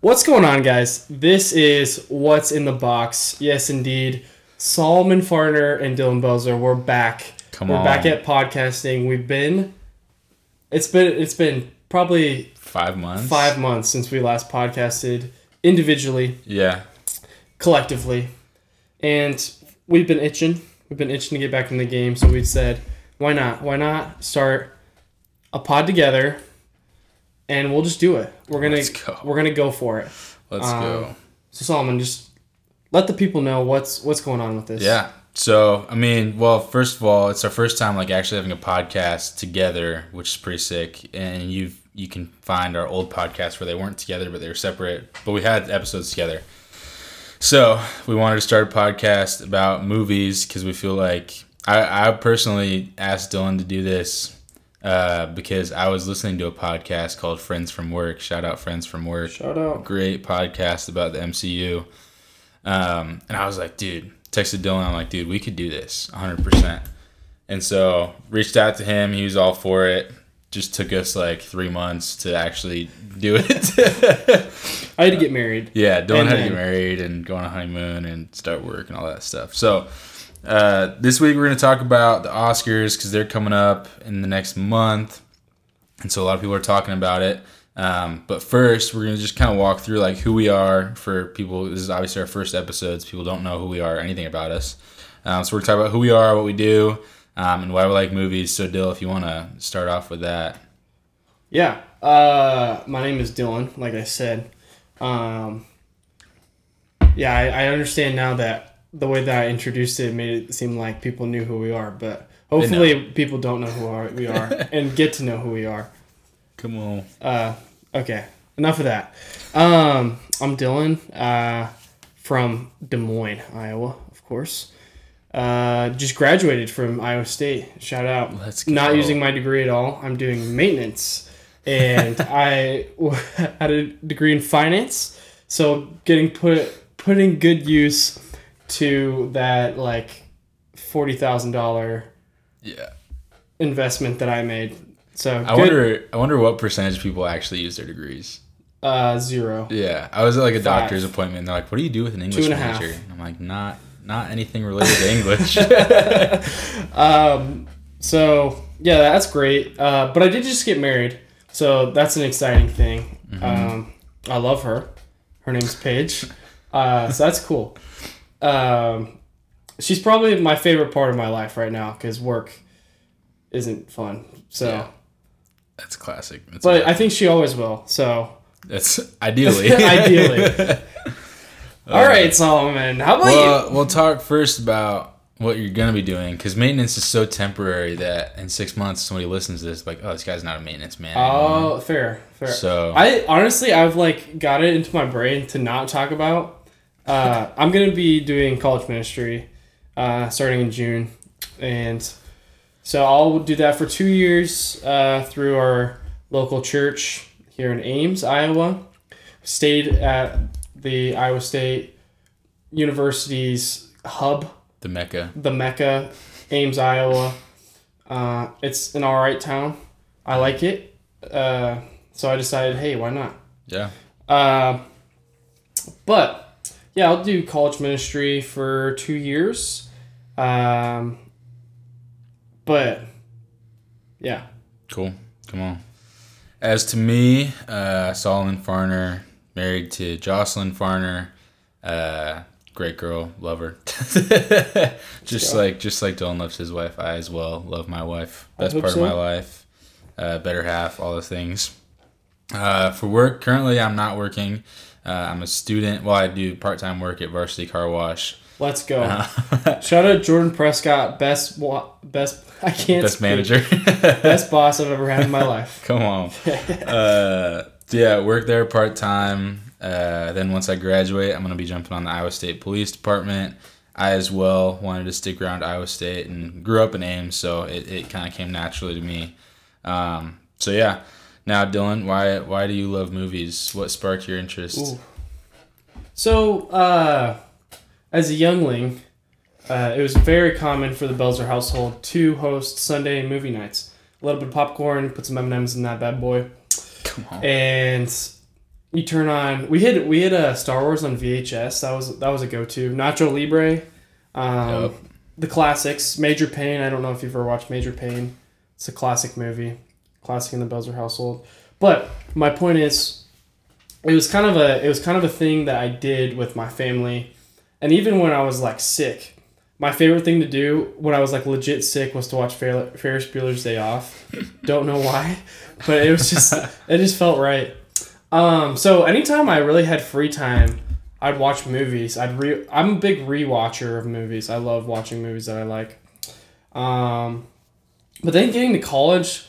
What's going on, guys? This is What's in the Box. Yes, indeed. Solomon Farner and Dylan Belzer, we're back. Come we're on. back at podcasting. We've been it's been it's been probably Five months. five months since we last podcasted individually, Yeah. collectively. And we've been itching. We've been itching to get back in the game, so we said, why not? Why not start a pod together and we'll just do it. We're gonna go. we're gonna go for it. Let's Um, go. So Solomon, just let the people know what's what's going on with this. Yeah. So I mean, well, first of all, it's our first time like actually having a podcast together, which is pretty sick. And you you can find our old podcasts where they weren't together, but they were separate. But we had episodes together. So we wanted to start a podcast about movies because we feel like I, I personally asked Dylan to do this uh, because I was listening to a podcast called Friends from Work. Shout out Friends from Work. Shout out. great podcast about the MCU. Um, and I was like, dude, texted Dylan. I'm like, dude, we could do this 100%. And so reached out to him. He was all for it. Just took us like three months to actually do it. I had to get married. yeah, Dylan And had to get married and go on a honeymoon and start work and all that stuff. So uh, this week we're going to talk about the Oscars because they're coming up in the next month. And so a lot of people are talking about it. Um, but first, we're gonna just kind of walk through like who we are for people. This is obviously our first episodes. People don't know who we are, anything about us. Um, so we're talking about who we are, what we do, um, and why we like movies. So, Dill, if you want to start off with that, Yeah. Uh, my name is Dylan, like I said. Um, yeah, I, I understand now that the way that I introduced it made it seem like people knew who we are, but hopefully people don't know who are, we are and get to know who we are. come on. Uh, okay, enough of that. Um, I'm Dylan uh, from Des Moines, Iowa, of course. Uh, just graduated from Iowa State. Shout out. Let's Not using my degree at all. I'm doing maintenance, and I had a degree in finance. So getting put putting good use to that like forty thousand dollar Yeah, investment that I made. So I good- wonder. I wonder what percentage of people actually use their degrees. uh, zero. Yeah, I was at like a Five. doctor's appointment. And they're like, "What do you do with an English and a half. major?" And I'm like, "Not, not anything related to English." Um, so yeah, that's great. Uh, but I did just get married, so that's an exciting thing. Um, I love her. Her name's Paige. Uh, so that's cool. Um, she's probably my favorite part of my life right now because work isn't fun. So, Yeah. That's classic. That's but I think she always will. So, That's ideally. Ideally. all right, Solomon, how about you? Well, we'll talk first about what you're gonna be doing because maintenance is so temporary that in six months somebody listens to this like, oh, this guy's not a maintenance man. anymore." Oh, fair, fair. So I honestly, I've like got it into my brain to not talk about. Uh, I'm gonna be doing college ministry, uh, starting in June, and so I'll do that for two years uh, through our local church here in Ames, Iowa. Stayed at the Iowa State University's hub the Mecca. the Mecca, Ames, Iowa. Uh, it's an all right town. I like it. Uh, so I decided, hey, why not? Yeah. Uh, but yeah, I'll do college ministry for two years. Um, but yeah, Cool. Come on. As to me, uh, Solomon Farner, married to Jocelyn Farner, uh, great girl, love her. just like just like Dylan loves his wife, I as well love my wife. Best part so. of my life, uh, better half, all the things. Uh, for work, currently I'm not working. Uh, I'm a student. Well, I do part time work at Varsity Car Wash. let's go. Uh, Shout out Jordan Prescott, best wa- best. I can't best speak. manager. best boss I've ever had in my life. Come on. uh, yeah, work there part time. Uh, then once I graduate, I'm gonna be jumping on the Iowa State Police Department. I as well wanted to stick around Iowa State and grew up in Ames, so it, it kind of came naturally to me. Um, so yeah. Now, Dylan, why why do you love movies? What sparked your interest? Ooh. So, uh, as a youngling, uh, it was very common for the Belzer household to host Sunday movie nights. A little bit of popcorn, put some M&Ms in that bad boy. Come on. And you turn on. We had we had a Star Wars on VHS. That was that was a go to. Nacho Libre, um, Yep. the classics. Major Payne. I don't know if you've ever watched Major Payne. It's a classic movie, classic in the Belzer household. But my point is, it was kind of a it was kind of a thing that I did with my family, and even when I was like sick, my favorite thing to do when I was like legit sick was to watch Fer- Ferris Bueller's Day Off. Don't know why, but it was just it just felt right. Um, so anytime I really had free time, I'd watch movies. I'd re- I'm a big rewatcher of movies. I love watching movies that I like. Um, but then getting to college,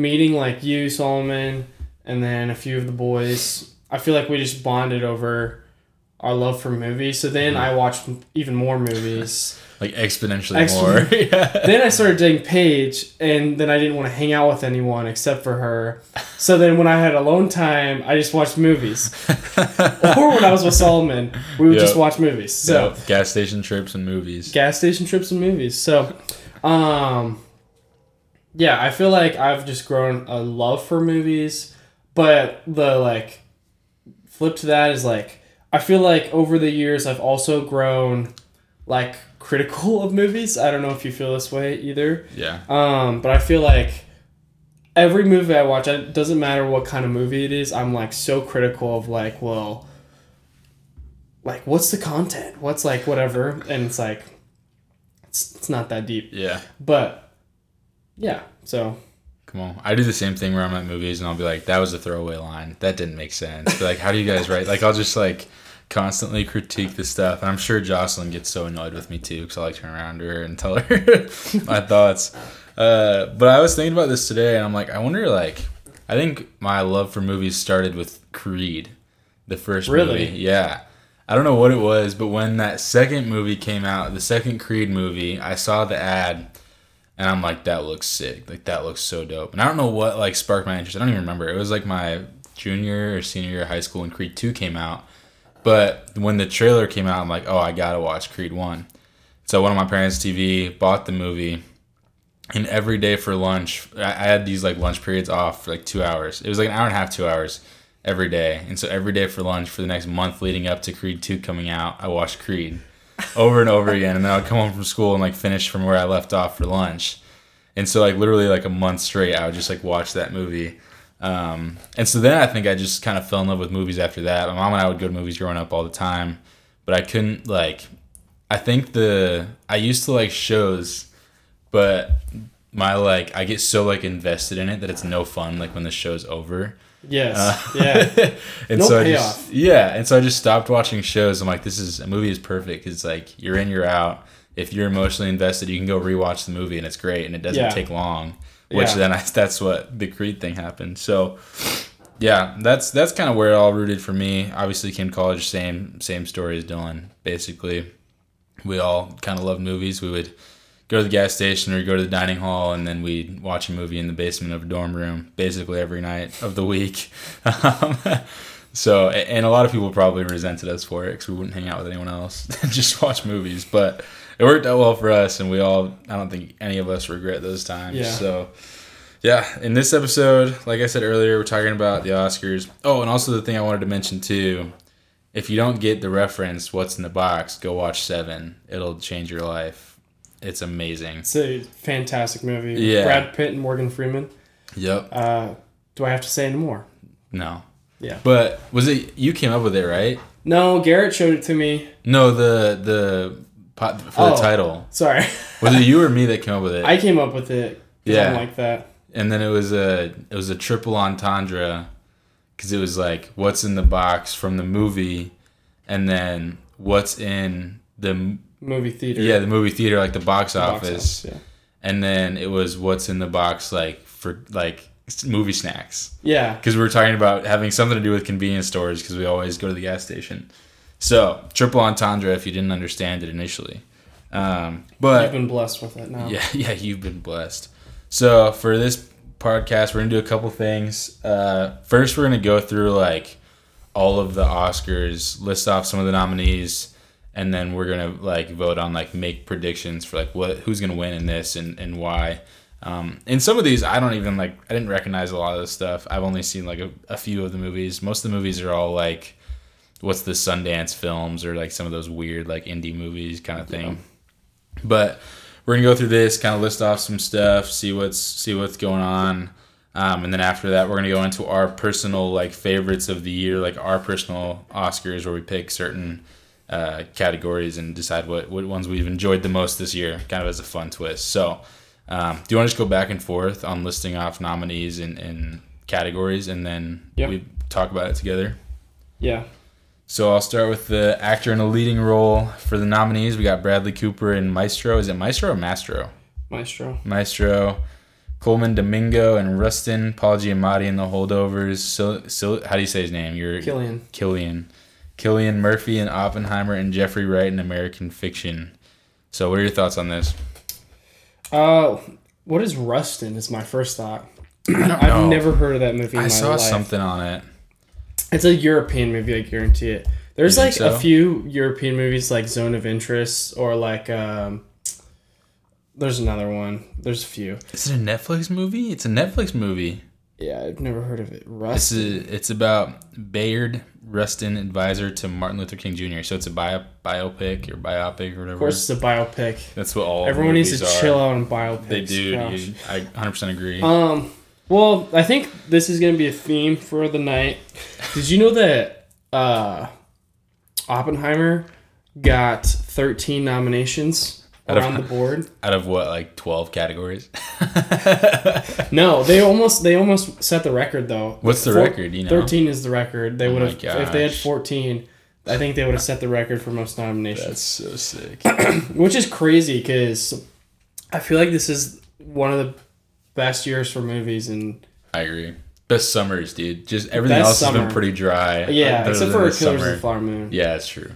meeting like you, Solomon, and then a few of the boys, I feel like we just bonded over our love for movies. So then I watched even more movies. Like exponentially Exponent- more. yeah. then I started dating Paige, and then I didn't want to hang out with anyone except for her. So then when I had alone time, I just watched movies. or when I was with Solomon, we would Yeah. just watch movies. So So gas station trips and movies. gas station trips and movies. So, um, yeah, I feel like I've just grown a love for movies, but the like flip to that is like I feel like over the years I've also grown like critical of movies. I don't know if you feel this way either. Yeah. Um, but I feel like every movie I watch, it doesn't matter what kind of movie it is, I'm like so critical of like, well, like what's the content? What's like whatever, and it's like, it's, it's not that deep. Yeah. But yeah, so Come on. I do the same thing where I'm at movies and I'll be like, that was a throwaway line. That didn't make sense. But like, how do you guys write? Like, I'll just like constantly critique the stuff. And I'm sure Jocelyn gets so annoyed with me too because I like turn around to her and tell her my thoughts. Uh, but I was thinking about this today and I'm like, I wonder, like, I think my love for movies started with Creed, the first Really? movie. Yeah. I don't know what it was, but when that second movie came out, the second Creed movie, I saw the ad and I'm like, that looks sick. Like that looks so dope. And I don't know what like sparked my interest. I don't even remember. It was like my junior or senior year of high school when Creed two came out. But when the trailer came out, I'm like, oh, I gotta watch Creed one. So one of my parents' TV bought the movie, and every day for lunch, I had these like lunch periods off for like two hours. It was like an hour and a half, two hours every day. And so every day for lunch for the next month leading up to Creed two coming out, I watched Creed over and over again. And then I'd come home from school and like finish from where I left off for lunch. And so like literally like a month straight, I would just like watch that movie. Um, and so then I think I just kind of fell in love with movies after that. My mom and I would go to movies growing up all the time, but I couldn't like. I think the I used to like shows, but my like I get so like invested in it that it's no fun like when the show's over. Yes, Uh, yeah, and No so I payoff. just yeah, and so I just stopped watching shows. I'm like, this is a movie is perfect. It's like you're in, you're out. If you're emotionally invested, you can go rewatch the movie, and it's great, and it doesn't Yeah. take long. Which Yeah. then I, that's what the Creed thing happened. So yeah, that's that's kind of where it all rooted for me. Obviously, came to college, same same story as Dylan. Basically, we all kind of loved movies. We would go to the gas station or go to the dining hall, and then we'd watch a movie in the basement of a dorm room, basically every night of the week. Um, so, and a lot of people probably resented us for it because we wouldn't hang out with anyone else and just watch movies. But it worked out well for us, and we all, I don't think any of us regret those times. Yeah. So, yeah, in this episode, like I said earlier, we're talking about the Oscars. Oh, and also the thing I wanted to mention too if you don't get the reference, what's in the box, go watch Seven. It'll change your life. It's amazing. it's a fantastic movie. Yeah. Brad Pitt and Morgan Freeman. Yep. Uh, do I have to say any more? No. Yeah. But was it you came up with it, right? No, Garrett showed it to me. No, the the pot for the Oh. title. Sorry, Was it you or me that came up with it? I came up with it. Yeah. Like that. and then it was a it was a triple entendre because it was like what's in the box from the movie, and then what's in the Movie theater. yeah the movie theater like the box box office, Yeah. and then it was what's in the box like for like movie snacks Yeah. because we were talking about having something to do with convenience stores because we always go to the gas station. So triple entendre if you didn't understand it initially, um, but You've been blessed with it now. yeah, yeah, you've been blessed. So for this podcast, we're gonna do a couple things. Uh, first, we're gonna go through like all of the Oscars, list off some of the nominees, and then we're gonna like vote on like make predictions for like what who's gonna win in this and and why. Um, and some of these, I don't even like. I didn't recognize a lot of this stuff. I've only seen like a, a few of the movies. Most of the movies are all like, what's the Sundance films or like some of those weird like indie movies kind of thing. But we're gonna go through this, kind of list off some stuff, see what's see what's going on, um, and then after that, we're gonna go into our personal like favorites of the year, like our personal Oscars, where we pick certain uh, categories and decide what what ones we've enjoyed the most this year, kind of as a fun twist. So. Um, do you want to just go back and forth on listing off nominees and, and categories, and then Yeah. we talk about it together? Yeah. So I'll start with the actor in a leading role for the nominees. We got Bradley Cooper in Maestro. Is it Maestro or Mastro? Maestro. Maestro. Colman Domingo and Rustin. Paul Giamatti in The Holdovers. So, so how do you say his name? You're Cillian. Cillian. Cillian Murphy in Oppenheimer and Jeffrey Wright in American Fiction. So what are your thoughts on this? Uh, what is Rustin? Is my first thought. I've never heard of that movie I saw life. something on it. It's a European movie, I guarantee it. There's like so? a few European movies like Zone of Interest or like um there's another one. There's a few. Is it a Netflix movie? It's a Netflix movie. Yeah, I've never heard of it. It's Rust. a, it's about Bayard Rustin, advisor to Martin Luther King Jr. So it's a bio, biopic or biopic or whatever. Of course, it's a biopic. That's what all Everyone needs to are. chill out on biopics. They do. Gosh. I 100% agree. Um, well, I think this is gonna be a theme for the night. Did you know that uh, Oppenheimer got 13 nominations Out of- around the board? Out of what, like 12 categories? No, they almost they almost set the record though. What's the Four- record, you know? 13 is the record. They Oh would have if they had 14. I think they would have set the record for most nominations, That's so sick. which is crazy because I feel like this is one of the best years for movies and I agree. Best summers, dude. Just everything else has been pretty dry. yeah, except for Killers of summer. the Flower Moon. Yeah, it's true.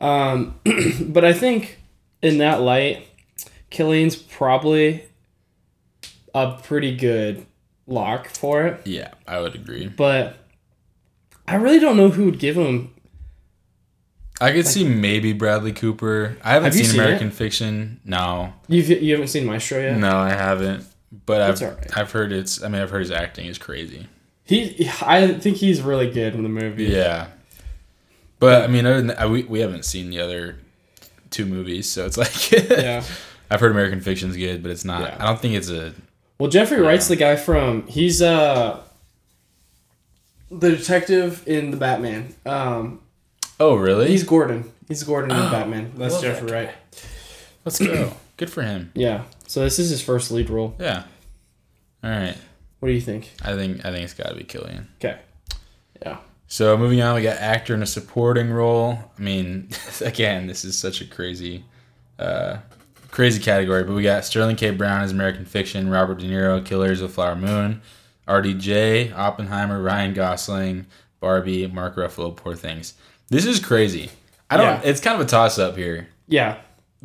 Um, but I think in that light, Cillian's probably a pretty good lock for it. Yeah, I would agree. But I really don't know who would give him. I could see maybe Bradley Cooper. I haven't Have seen seen American Fiction. No, You've, you haven't seen Maestro yet. no, I haven't. But I've alright. I've heard it's. I mean, I've heard his acting is crazy. He, I think he's really good in the movie. Yeah, but I mean, other than that, we we haven't seen the other two movies, so it's like Yeah. I've heard American Fiction's good, but it's not. Yeah. I don't think it's a. Well, Jeffrey Wright's the guy from. He's uh the detective in the Batman. Um, Oh, really? he's Gordon. He's Gordon in Batman. That's love that Jeffrey Wright. Let's go. good for him. Yeah. So this is his first lead role. Yeah. All right. What do you think? I think I think it's got to be Cillian. Okay. Yeah. So moving on, we got actor in a supporting role. I mean, again, this is such a crazy, uh, crazy category. But we got Sterling K. Brown as American Fiction, Robert De Niro, Killers of the Flower Moon, RDJ, Oppenheimer, Ryan Gosling, Barbie, Mark Ruffalo, Poor Things. This is crazy. I don't. Yeah. It's kind of a toss up here Yeah.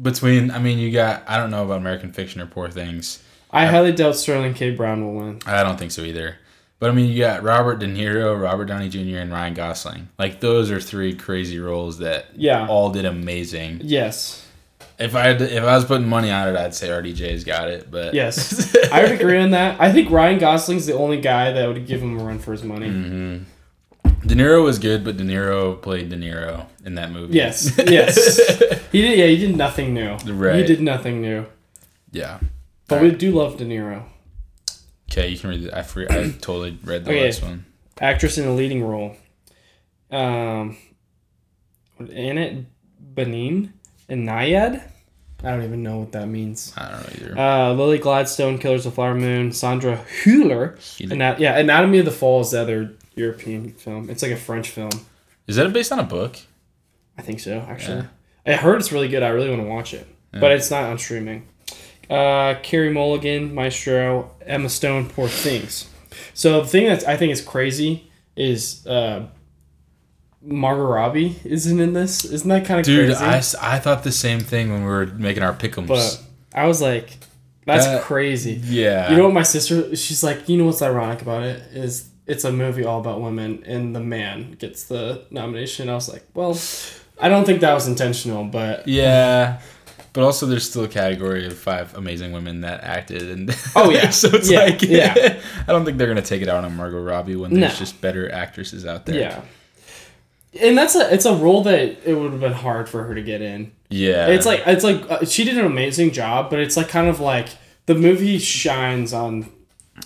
between. I mean, you got. I don't know about American Fiction or Poor Things. I highly doubt Sterling K. Brown will win. I don't think so either. But I mean, you got Robert De Niro, Robert Downey Jr., and Ryan Gosling. Like those are three crazy roles that Yeah. all did amazing. Yes. If I had to, if I was putting money on it, I'd say RDJ's got it. But Yes. I would agree on that. I think Ryan Gosling's the only guy that would give him a run for his money. hmm De Niro was good, but De Niro played De Niro in that movie. Yes. Yes. he did. Yeah, he did nothing new. Right. He did nothing new. yeah. But we do love De Niro. Okay, you can read it. I forget, I totally read the Okay. last one. Actress in a leading role. Um, Annette Bening and Nyad. I don't even know what that means. I don't know either. Uh, Lily Gladstone, Killers of the Flower Moon, Sandra Hüller, and that yeah, Anatomy of the Fall is the other European film. It's like a French film. Is that based on a book? I think so, actually. I heard it's really good. I really want to watch it, but it's not on streaming. Uh, Carey Mulligan, Maestro, Emma Stone, Poor Things. So the thing that I think is crazy is uh, Margot Robbie isn't in this. Isn't that kind of Dude, crazy? I thought the same thing when we were making our pick'ems. but I was like, that's That- crazy. yeah. You know what my sister? She's like, you know what's ironic about it is it's a movie all about women, and the man gets the nomination. I was like, well, I don't think that was intentional, but Yeah. But also, there's still a category of five amazing women that acted, and Oh, yeah. so it's Yeah, like, yeah. I don't think they're gonna take it out on Margot Robbie when there's No. just better actresses out there. Yeah. And that's a it's a role that it would have been hard for her to get in. yeah. It's like it's like uh, she did an amazing job, but it's like kind of like the movie shines on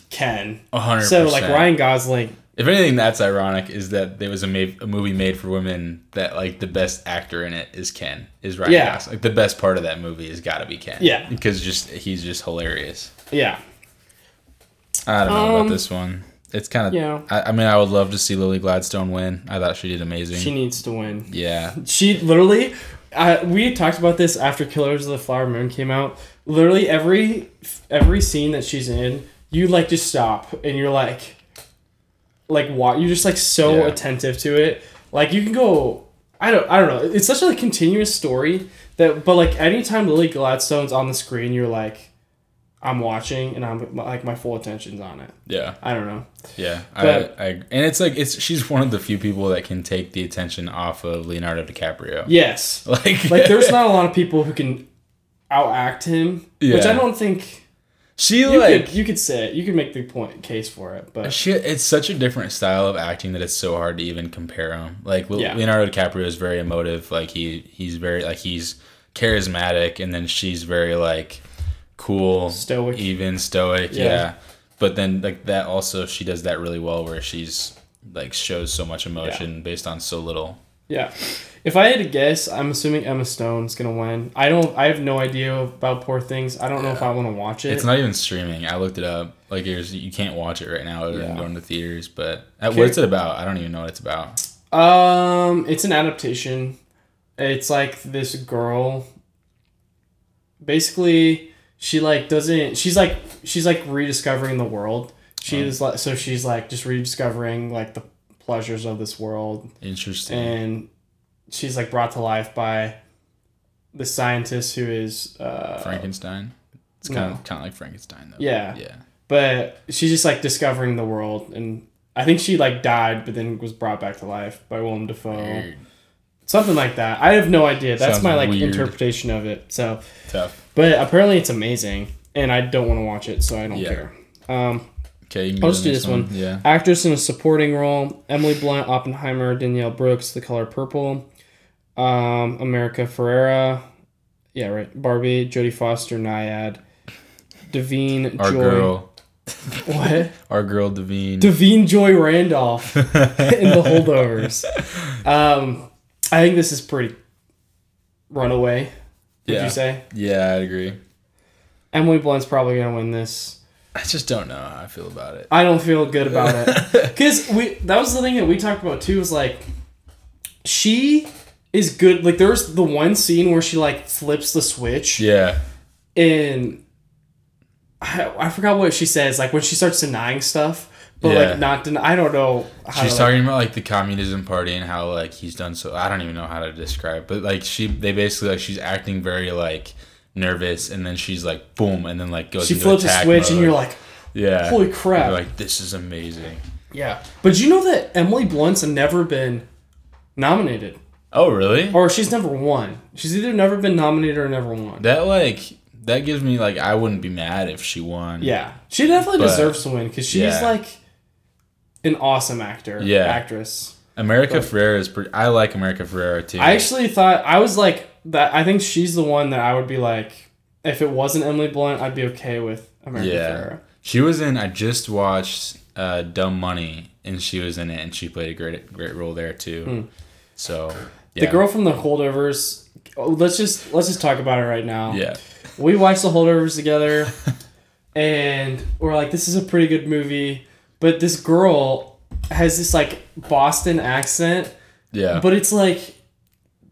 Ken. a hundred. So like. Ryan Gosling, If anything, that's ironic is that there was a, ma- a movie made for women that like the best actor in it is Ken, is Ryan Yeah. Gosling. Like the best part of that movie has got to be Ken. Yeah. because just he's just hilarious. yeah, I don't know Um, about this one. It's kind of. yeah. I, I mean, I would love to see Lily Gladstone win. I thought she did amazing. she needs to win. yeah, She literally, uh, we talked about this after Killers of the Flower Moon came out. Literally every every scene that she's in, you like just stop and you're like, like what? You're just like so Yeah. attentive to it. Like you can go. I don't. I don't know. It's such a like, continuous story that, but like anytime Lily Gladstone's on the screen, you're like, I'm watching and I'm like my full attention's on it. yeah, I don't know. yeah. But- I, I and it's like it's she's one of the few people that can take the attention off of Leonardo DiCaprio. Yes. Like, like there's not a lot of people who can outact him, which I don't think she you like could you could say it. You could make the point case for it, but She, it's such a different style of acting that it's so hard to even compare them. Like Yeah. Leonardo DiCaprio is very emotive. Like he he's very like he's charismatic, and then she's very like cool, Stoic. even stoic. Yeah. Yeah. But then like that also she does that really well, where she's like shows so much emotion based on so little. Yeah. If I had to guess, I'm assuming Emma Stone's gonna win. I don't. I have no idea about Poor Things. I don't know if I want to watch it. It's not even streaming. I looked it up. Like there's you can't watch it right now other than Yeah. going to theaters. But Okay. what's it about? I don't even know what it's about. Um, it's an adaptation. It's like this girl. Basically, she like doesn't. She's like she's like rediscovering the world. She is like so she's like just rediscovering like the pleasures of this world, Interesting. and she's like brought to life by the scientist who is uh, Frankenstein. It's kind no. of kind of like Frankenstein though. Yeah. Yeah. but she's just like discovering the world, and I think she like died, but then was brought back to life by Willem Dafoe. Weird. Something like that. I have no idea. That's Sounds my like weird. interpretation of it. So, Tough. but apparently it's amazing, and I don't want to watch it, so I don't Yeah. care. Um, Okay, I'll just do this next one. Yeah. actress in a supporting role: Emily Blunt, Oppenheimer, Danielle Brooks, The Color Purple, um, America Ferrera, yeah, right, Barbie, Jodie Foster, Nyad, Da'Vine Our Joy, girl, what? our girl Da'Vine. Da'Vine Joy Randolph in the holdovers. Um, I think this is pretty runaway. Would Yeah. you say? yeah, I agree. Emily Blunt's probably gonna win this. I just don't know how I feel about it. I don't feel good about it because we that was the thing that we talked about too. Was like she is good. Like there's the one scene where she like flips the switch Yeah, and I, I forgot what she says. Like when she starts denying stuff, but Yeah. like not den- I don't know. How she's to, like- talking about like the communism party and how like he's done so. I don't even know how to describe, but like she, they basically like she's acting very like nervous, and then she's like boom, and then like goes. She into flips a attack switch and you're like, yeah, holy crap. You're like this is amazing. yeah. But you know that Emily Blunt's never been nominated, Oh really? or she's never won. She's either never been nominated or never won. That like that gives me like I wouldn't be mad if she won. Yeah, she definitely But- deserves to win because she's yeah. like an awesome actor. Yeah. actress. America Ferrera is pretty. I like America Ferrera too. I actually thought I was like that. I think she's the one that I would be like, if it wasn't Emily Blunt, I'd be okay with America Yeah. Ferrera. She was in. I just watched uh, Dumb Money, and she was in it, and she played a great, great role there too. So yeah. The girl from the holdovers. Let's just let's just talk about it right now. Yeah, We watched the holdovers together, and we're like, this is a pretty good movie. But this girl has this like Boston accent, yeah. but it's like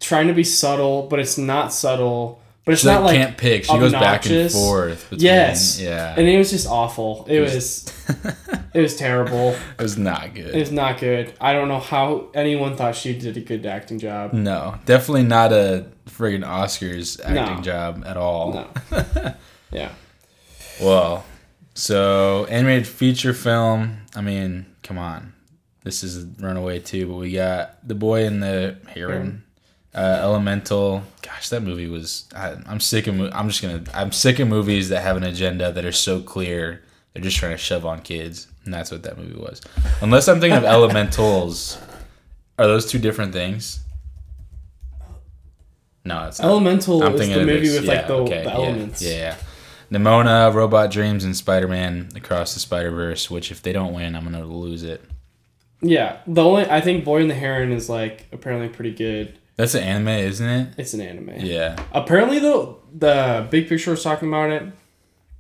trying to be subtle, but it's not subtle. But it's she not like, can't pick. She goes back and obnoxious. forth. Between, Yes. Yeah. and it was just awful. It was it was terrible. it was not good. It was not good. I don't know how anyone thought she did a good acting job. no, definitely not a friggin' Oscars acting No. job at all. No. Yeah. Well, so animated feature film. I mean, come on, this is Runaway too, but we got the boy in the heron. Uh, Elemental. Gosh, that movie was. I, I'm sick of. I'm just gonna. I'm sick of movies that have an agenda that are so clear. They're just trying to shove on kids, and that's what that movie was. Unless I'm thinking of Elementals. Are those two different things? No, it's not. Elemental I'm is the movie with like the, okay, the yeah, elements. Yeah, yeah. Nimona, Robot Dreams, and Spider Man Across the Spider Verse. Which, if they don't win, I'm gonna lose it. Yeah, the only I think Boy and the Heron is like apparently pretty good. That's an anime, isn't it? It's an anime. Yeah. Apparently, though, the Big Picture was talking about it.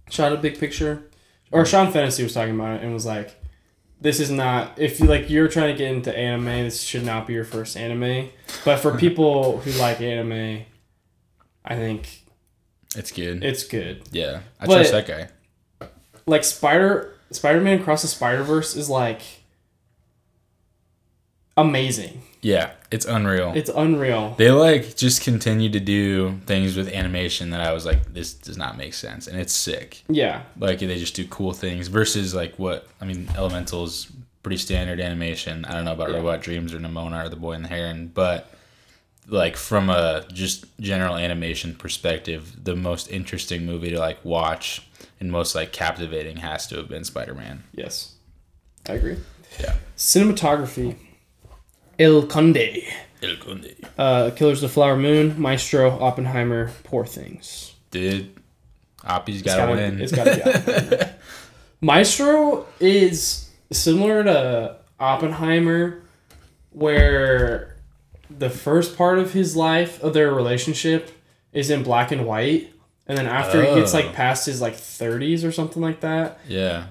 Shot a Big Picture, or mm-hmm. Sean Fennessey was talking about it and was like, "This is not if you like you're trying to get into anime. This should not be your first anime. But for people who like anime, I think It's good. it's good. yeah. I But- trust that guy. Like Spider Spider Man Across the Spider Verse is like amazing. Yeah, it's unreal. It's unreal. they like just continue to do things with animation that I was like, this does not make sense, and it's sick. Yeah, Like they just do cool things versus like what I mean, Elemental's pretty standard animation. I don't know about Yeah. Robot Dreams or Nimona or The Boy and the Heron, but like from a just general animation perspective, the most interesting movie to like watch and most like captivating has to have been Spider Man. yes, I agree. Yeah. Cinematography. El Conde. El Conde. Uh, Killers of the Flower Moon, Maestro, Oppenheimer, Poor Things. Dude, Oppie's gotta, gotta, win. it's gotta be Maestro is similar to Oppenheimer, where the first part of his life of their relationship is in black and white, and then after he gets Oh. like past his like thirties or something like that, yeah.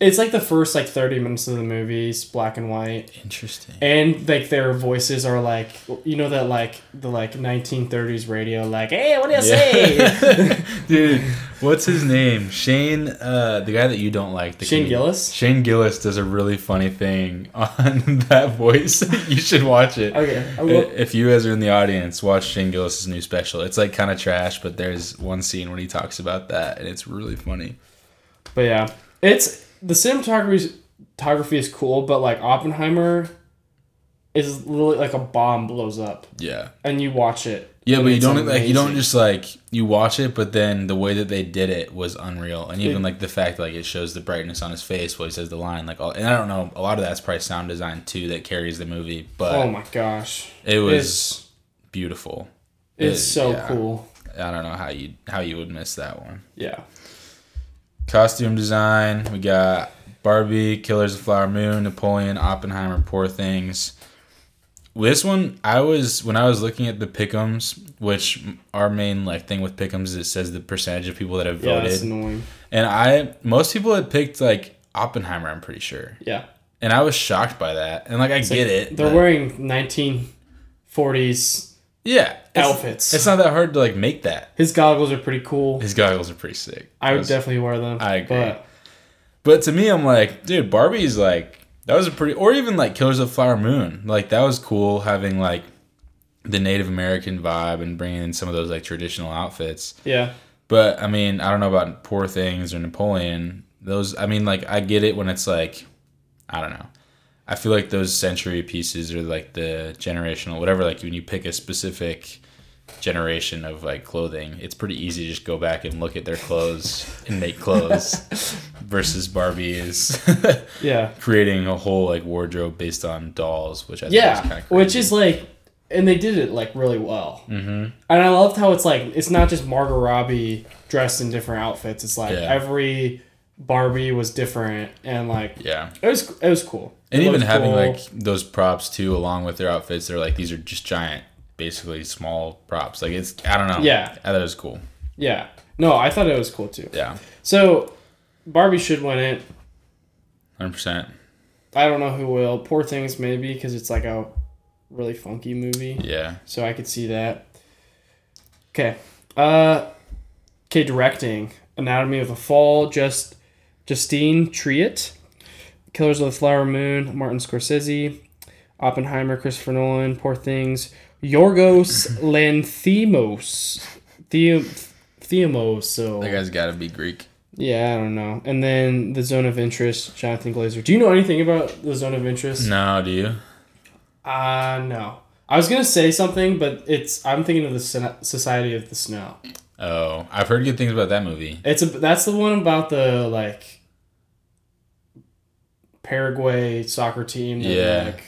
It's, like the first like thirty minutes of the movies black and white. Interesting. And like their voices are like you know that like the like 1930s radio like hey what do you say Dude, what's his name? Shane, uh, the guy that you don't like. The Shane comedian. Gillis Shane Gillis does a really funny thing on that voice. you should watch it. okay will, If you guys are in the audience, watch Shane gillis's new special. It's like kind of trash, but there's one scene when he talks about that, and it's really funny. but yeah it's the cinematography photography is cool but like Oppenheimer is literally like a bomb blows up Yeah. and you watch it Yeah, but you don't like you don't just like you watch it, but then the way that they did it was unreal, and even It- like the fact like it shows the brightness on his face while he says the line, like all, and I don't know, a lot of that's probably sound design too that carries the movie, but oh my gosh it was it's beautiful. it's It- so yeah. cool I don't know how you how you would miss that one. yeah Costume design, we got Barbie, Killers of the Flower Moon, Napoleon, Oppenheimer, Poor Things. This one, I was when I was looking at the pickums, which our main like thing with pickums is it says the percentage of people that have yeah voted, annoying and I most people had picked like Oppenheimer. I'm pretty sure, yeah and I was shocked by that. And like I It's get like, it, they're but- wearing 1940s yeah it's- outfits. It's not that hard to like make that. his goggles are pretty cool His goggles are pretty sick. I would Those- definitely wear them I agree. but But to me, I'm like, dude, Barbie's like that was a pretty, or even like Killers of Flower Moon, like that was cool having like the Native American vibe and bringing in some of those like traditional outfits. yeah But I mean, I don't know about Poor Things or Napoleon. Those, I mean, like I get it when it's like, I don't know. I feel like those century pieces are like the generational, whatever. Like when you pick a specific generation of like clothing, it's pretty easy to just go back and look at their clothes and make clothes. versus Barbie is yeah creating a whole like wardrobe based on dolls, which I think is Yeah, which is like, and they did it like really well. hmm And I loved how it's like it's not just Margot Robbie dressed in different outfits. It's like Yeah. every Barbie was different, and like yeah. it was it was cool. And It even having cool. like those props too, along with their outfits, they're like these are just giant, basically small props. Like it's I don't know. Yeah. I thought it was cool. yeah, no, I thought it was cool too. Yeah, So Barbie should win it. hundred percent. I don't know who will. Poor things maybe because it's like a really funky movie. Yeah, So I could see that. Okay. Uh okay, directing. Anatomy of a Fall, just Justine Triet. Killers of the Flower Moon, Martin Scorsese. Oppenheimer, Christopher Nolan, Poor Things. Yorgos Lanthimos. Theo Theomos, so that guy's got to be Greek. yeah, I don't know. And then the Zone of Interest, Jonathan Glazer. Do you know anything about the Zone of Interest? No, do you? Uh no. I was gonna say something, but it's I'm thinking of the Society of the Snow. Oh, I've heard good things about that movie. It's a that's the one about the like Paraguay soccer team. that Yeah. Like,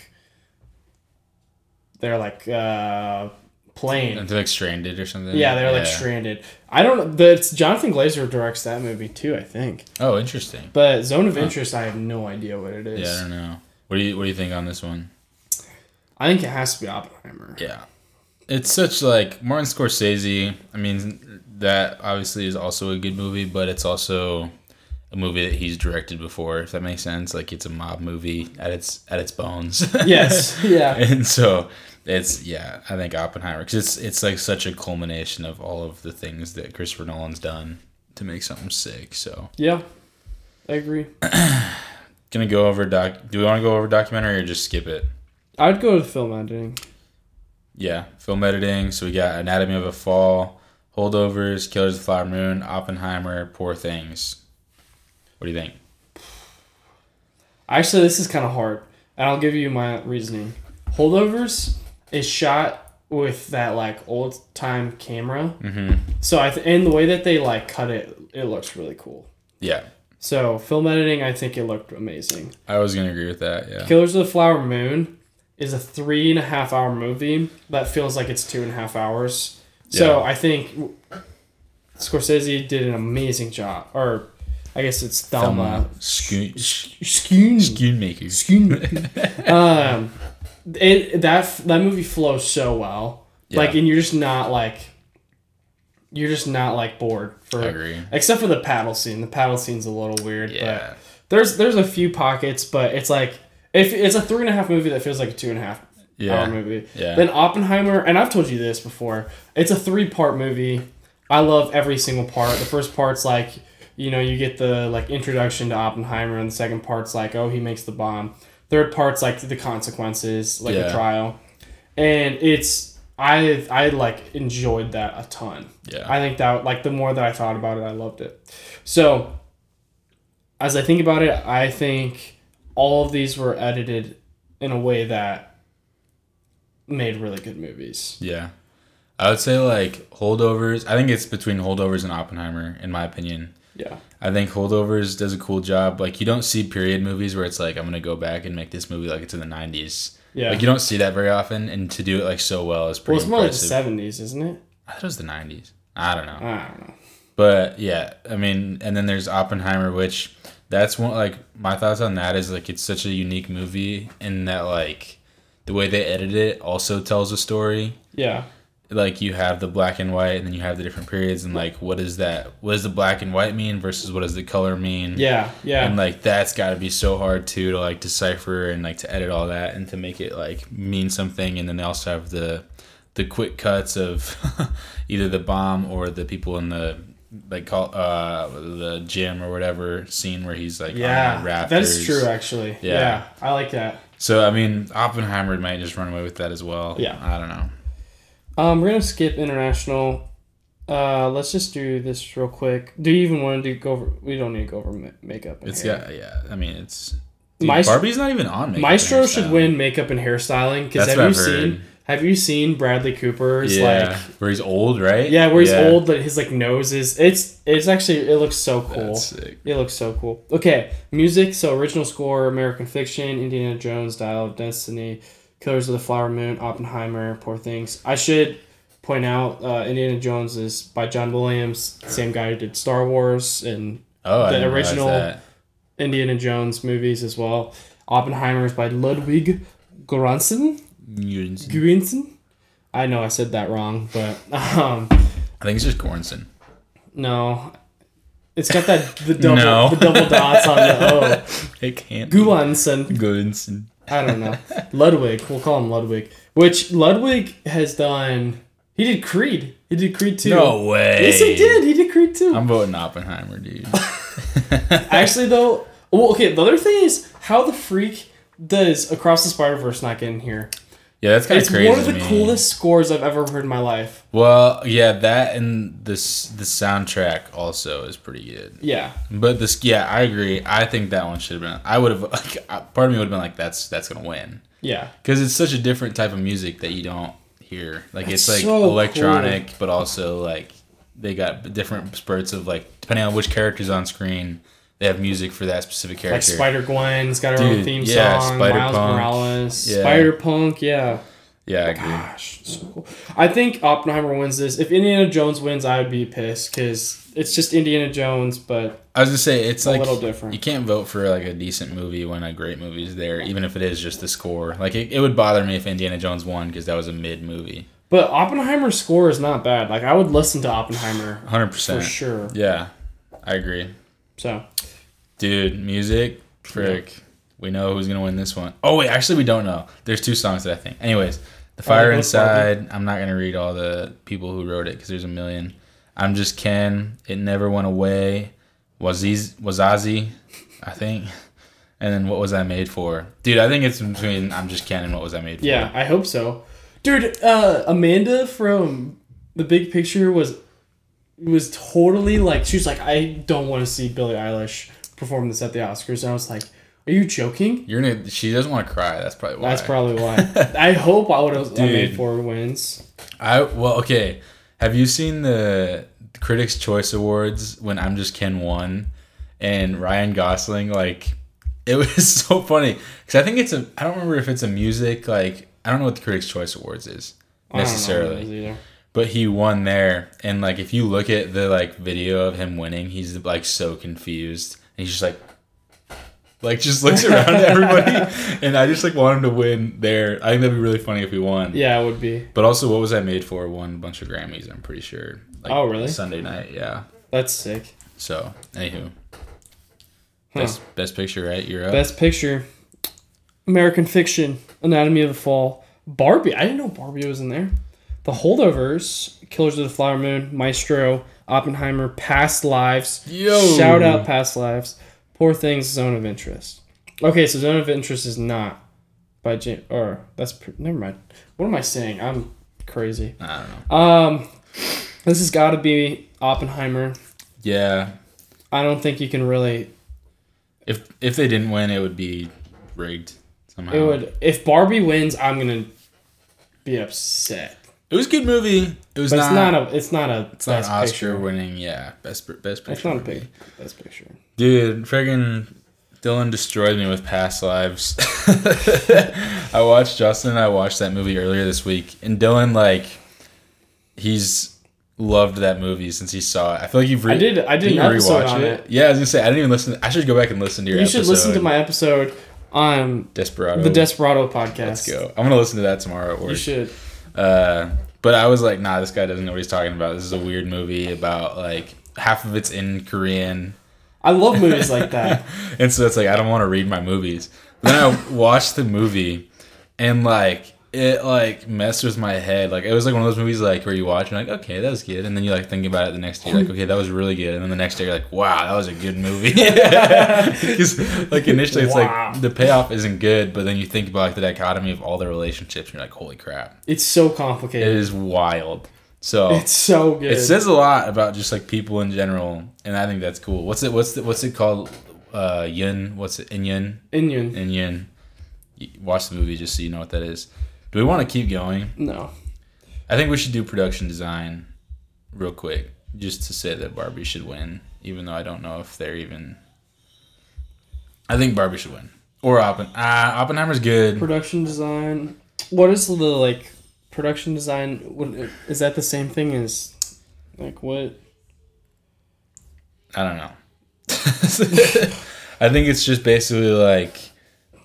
they're like uh, playing. They're like stranded or something. Yeah, they're like stranded. I don't know. The it's Jonathan Glazer directs that movie too. I think. Oh, interesting. But Zone of Interest, I have no idea what it is. Yeah, I don't know. What do you What do you think on this one? I think it has to be Oppenheimer. Yeah, it's such like Martin Scorsese. I mean, that obviously is also a good movie, but it's also a movie that he's directed before. If that makes sense, like it's a mob movie at its at its bones. Yes. Yeah. and so it's yeah. I think Oppenheimer because it's it's like such a culmination of all of the things that Christopher Nolan's done to make something sick. So Yeah. I agree. gonna go over doc. Do we want to go over documentary or just skip it? I'd go to the film editing. Yeah, film editing. So we got Anatomy of a Fall, Holdovers, Killers of the Flower Moon, Oppenheimer, Poor Things. What do you think? Actually, this is kind of hard, and I'll give you my reasoning. Holdovers is shot with that like old time camera, Mm-hmm. so I th- and the way that they like cut it, it looks really cool. Yeah, So film editing, I think it looked amazing. I was gonna agree with that. Yeah, Killers of the Flower Moon is a three and a half hour movie that feels like it's two and a half hours. So Yeah. I think Scorsese did an amazing job, or I guess it's Thelma. Scoon. Schoonmaker. um, it that that movie flows so well. Like, and you're just not like, you're just not like bored for I agree. except for the paddle scene. The paddle scene's a little weird, Yeah, but there's there's a few pockets, but it's like if it's a three and a half movie that feels like a two and a half Yeah. hour movie. Yeah. Then Oppenheimer, and I've told you this before. It's a three part movie. I love every single part. The first part's like, you know, you get the like introduction to Oppenheimer, and the second part's like, oh, he makes the bomb. Third part's like the consequences, like Yeah. the trial, and it's I I like enjoyed that a ton. yeah, I think that like the more that I thought about it, I loved it. So as I think about it, I think all of these were edited in a way that made really good movies. yeah. I would say like holdovers. I think it's between holdovers and Oppenheimer, in my opinion. Yeah. I think holdovers does a cool job. Like you don't see period movies where it's like I'm gonna go back and make this movie like it's in the '90s. Yeah. Like you don't see that very often, and to do it like so well is pretty. well, it's more like the seventies, isn't it? I thought it was the '90s. I don't know. I don't know. But yeah, I mean, and then there's Oppenheimer, which that's one like my thoughts on that is like it's such a unique movie in that like the way they edit it also tells a story. Yeah. Like you have the black and white, and then you have the different periods, and like what is that? What does the black and white mean versus what does the color mean? Yeah. Yeah. And like that's got to be so hard too to like decipher and like to edit all that and to make it like mean something. And then they also have the the quick cuts of either the bomb or the people in the like call uh the gym or whatever scene where he's like yeah. rafters. That is true actually. Yeah. Yeah. I like that. So I mean Oppenheimer might just run away with that as well. Yeah. I don't know. Um, we're gonna skip international. Uh, let's just do this real quick. Do you even want to do go over? We don't need to go over ma- makeup. And It's hair. got yeah. I mean it's dude, Maestro- Barbie's not even on makeup Maestro should win makeup and hairstyling because have you seen? Have you seen Bradley Cooper's Yeah, like? where he's old, right? Yeah, where he's old, but his like nose is. It's it's actually it looks so cool. It looks so cool. Okay, music. So original score: American Fiction, Indiana Jones, Dial of Destiny, Killers of the Flower Moon, Oppenheimer, Poor Things. I should point out uh, Indiana Jones is by John Williams, same guy who did Star Wars and Oh, the original- Indiana Jones movies as well. Oppenheimer is by Ludwig Göransson. Göransson. I know I said that wrong, but um, I think it's just Goranson. no, it's got that the double No. the double dots on the O. It can't. be. Goranson. I don't know. Ludwig. We'll call him Ludwig. Which Ludwig has done. He did Creed. He did Creed too. No way. Yes, he did. He did Creed too. I'm voting Oppenheimer, dude. Actually, though. Well, okay. The other thing is how the freak does Across the Spider Verse not get in here? Yeah, that's kind of crazy. It's one of the coolest scores I've ever heard in my life. Well, yeah, that and this the soundtrack also is pretty good. Yeah. But this, yeah, I agree. I think that one should have been. I would have. Like, uh, part of me would have been like, "That's that's gonna win," Yeah. because it's such a different type of music that you don't hear. Like That's it's like so electronic, but also like they got different spurts of like depending on which character's on screen, they have music for that specific character. Like. Spider Gwen's got her own Dude, theme yeah, song. Spider-Punk. Morales. Yeah. Spider Punk, yeah. yeah, I agree. Gosh, so cool. I think Oppenheimer wins this. If Indiana Jones wins, I would be pissed because it's just Indiana Jones, but I was gonna say it's a like little different. You can't vote for like a decent movie when a great movie is there, even if it is just the score. Like it, it would bother me if Indiana Jones won because that was a mid movie. But Oppenheimer's score is not bad. Like I would listen to Oppenheimer Hundred percent for sure. Yeah, I agree, So dude. Music, frick. We know who's gonna win this one. Oh wait, actually we don't know. There's two songs that I think. Anyways, the fire inside. I'm not gonna read all the people who wrote it because there's a million. I'm just Ken. It never went away. Waziz Wazazi, I think. And then what was I made for? Dude, I think it's between I'm just Ken and what was I made for. yeah, I hope so. Dude, uh, Amanda from the Big Picture was was totally like she was like I don't want to see Billie Eilish perform this at the Oscars. And I was like, Are you joking? You're gonna. She doesn't want to cry. That's probably why. That's probably why. I hope I would have made for wins. I well, okay. Have you seen the Critics' Choice Awards when I'm Just Ken won, and Ryan Gosling like it was so funny because I think it's a I don't remember if it's a music like I don't know what the Critics' Choice Awards is I don't know necessarily, what it is either. but he won there, and like if you look at the like video of him winning, he's like so confused, and he's just like. Like just looks around at everybody, and I just like want him to win there. I think that'd be really funny if he won. Yeah, it would be. But also, what was I made for? Won a bunch of Grammys. I'm pretty sure. Like, Oh, really? Sunday night, yeah. That's sick. So, anywho, Huh. best best picture, right? You're up. Best picture. American Fiction, Anatomy of a Fall, Barbie. I didn't know Barbie was in there. The Holdovers, Killers of the Flower Moon, Maestro, Oppenheimer, Past Lives. Yo. Shout out Past Lives. Poor Things, Zone of Interest. Okay, so Zone of Interest is not by James. Or that's never mind. What am I saying? I'm crazy. I don't know. Um, this has got to be Oppenheimer. Yeah, I don't think you can really. if if they didn't win, it would be rigged somehow. It would if Barbie wins, I'm gonna be upset. It was a good movie. It was But not. it's not a. It's not a. it's not an Oscar picture. winning. Yeah, best best picture. It's not a movie. big best picture. Dude, friggin' Dylan destroyed me with past lives. I watched Justin and I watched that movie earlier this week, and Dylan like he's loved that movie since he saw it. I feel like you've re- I did. I did an episode on it. Yeah, I was gonna say I didn't even listen. I should go back and listen to your. You should listen to my episode on Desperado. the Desperado podcast. Let's go. I'm gonna listen to that tomorrow at work. You should. Uh, but I was like, nah, this guy doesn't know what he's talking about. This is a weird movie about like half of it's in Korean. I love movies like that. and so it's like I don't want to read my movies. Then I watched the movie, and like it like messed with my head. Like it was like one of those movies like where you watch and you're like okay that was good, and then you like think about it the next day like okay that was really good, and then the next day you're like wow that was a good movie. Because like initially it's Wow. like the payoff isn't good, but then you think about like the dichotomy of all the relationships, and you're like holy crap, It's so complicated. It is wild. So It's so good. it says a lot about just like people in general, and I think that's cool. What's it? What's it? What's it called? Uh, Yun. What's it? In. Indian. In Yun. You- Watch the movie just so you know what that is. Do we want to keep going? No. I think we should do production design real quick, just to say that Barbie should win, even though I don't know if they're even. I think Barbie should win, or Oppen. Ah, Oppenheimer's good. Production design. What is the like production design? What is that the same thing as like what? I don't know. I think it's just basically like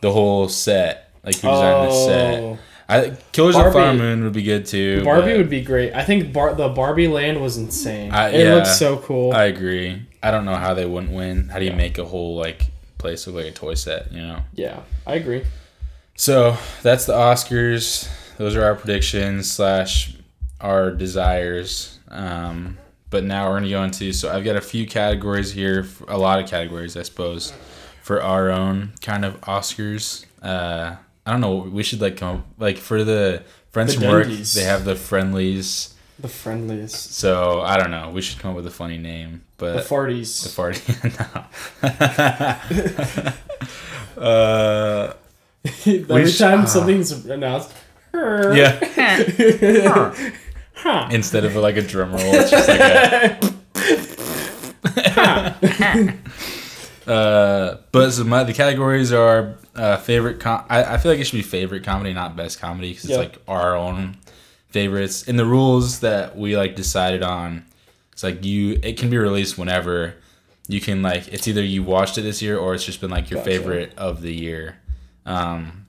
the whole set, like who designed the set. I Killers of the Flower Moon would be good too. Barbie would be great. I think Bar- the Barbie Land was insane. I- it yeah. looks so cool. I agree. I don't know how they wouldn't win. How do you make a whole like place look like a toy set? You know. yeah, I agree. So that's the Oscars. Those are our predictions slash our desires. Um, but now we're gonna go into. So I've got a few categories here, a lot of categories, I suppose, for our own kind of Oscars. Uh, I don't know. We should like come up, like for the friends The from work. Dundies. They have the friendlies. The friendliest. So I don't know. We should come up with a funny name, but The farties. the party. no. uh, Every sh- time ah. something's announced. yeah. Instead of like a drum roll, it's just like a. uh, but so my, the categories are uh, favorite. Com- I, I feel like it should be favorite comedy, not best comedy, because Yeah. it's like our own favorites. And the rules that we like decided on, it's like you. It can be released whenever. You can like it's either you watched it this year or it's just been like your Gotcha. favorite of the year. Um,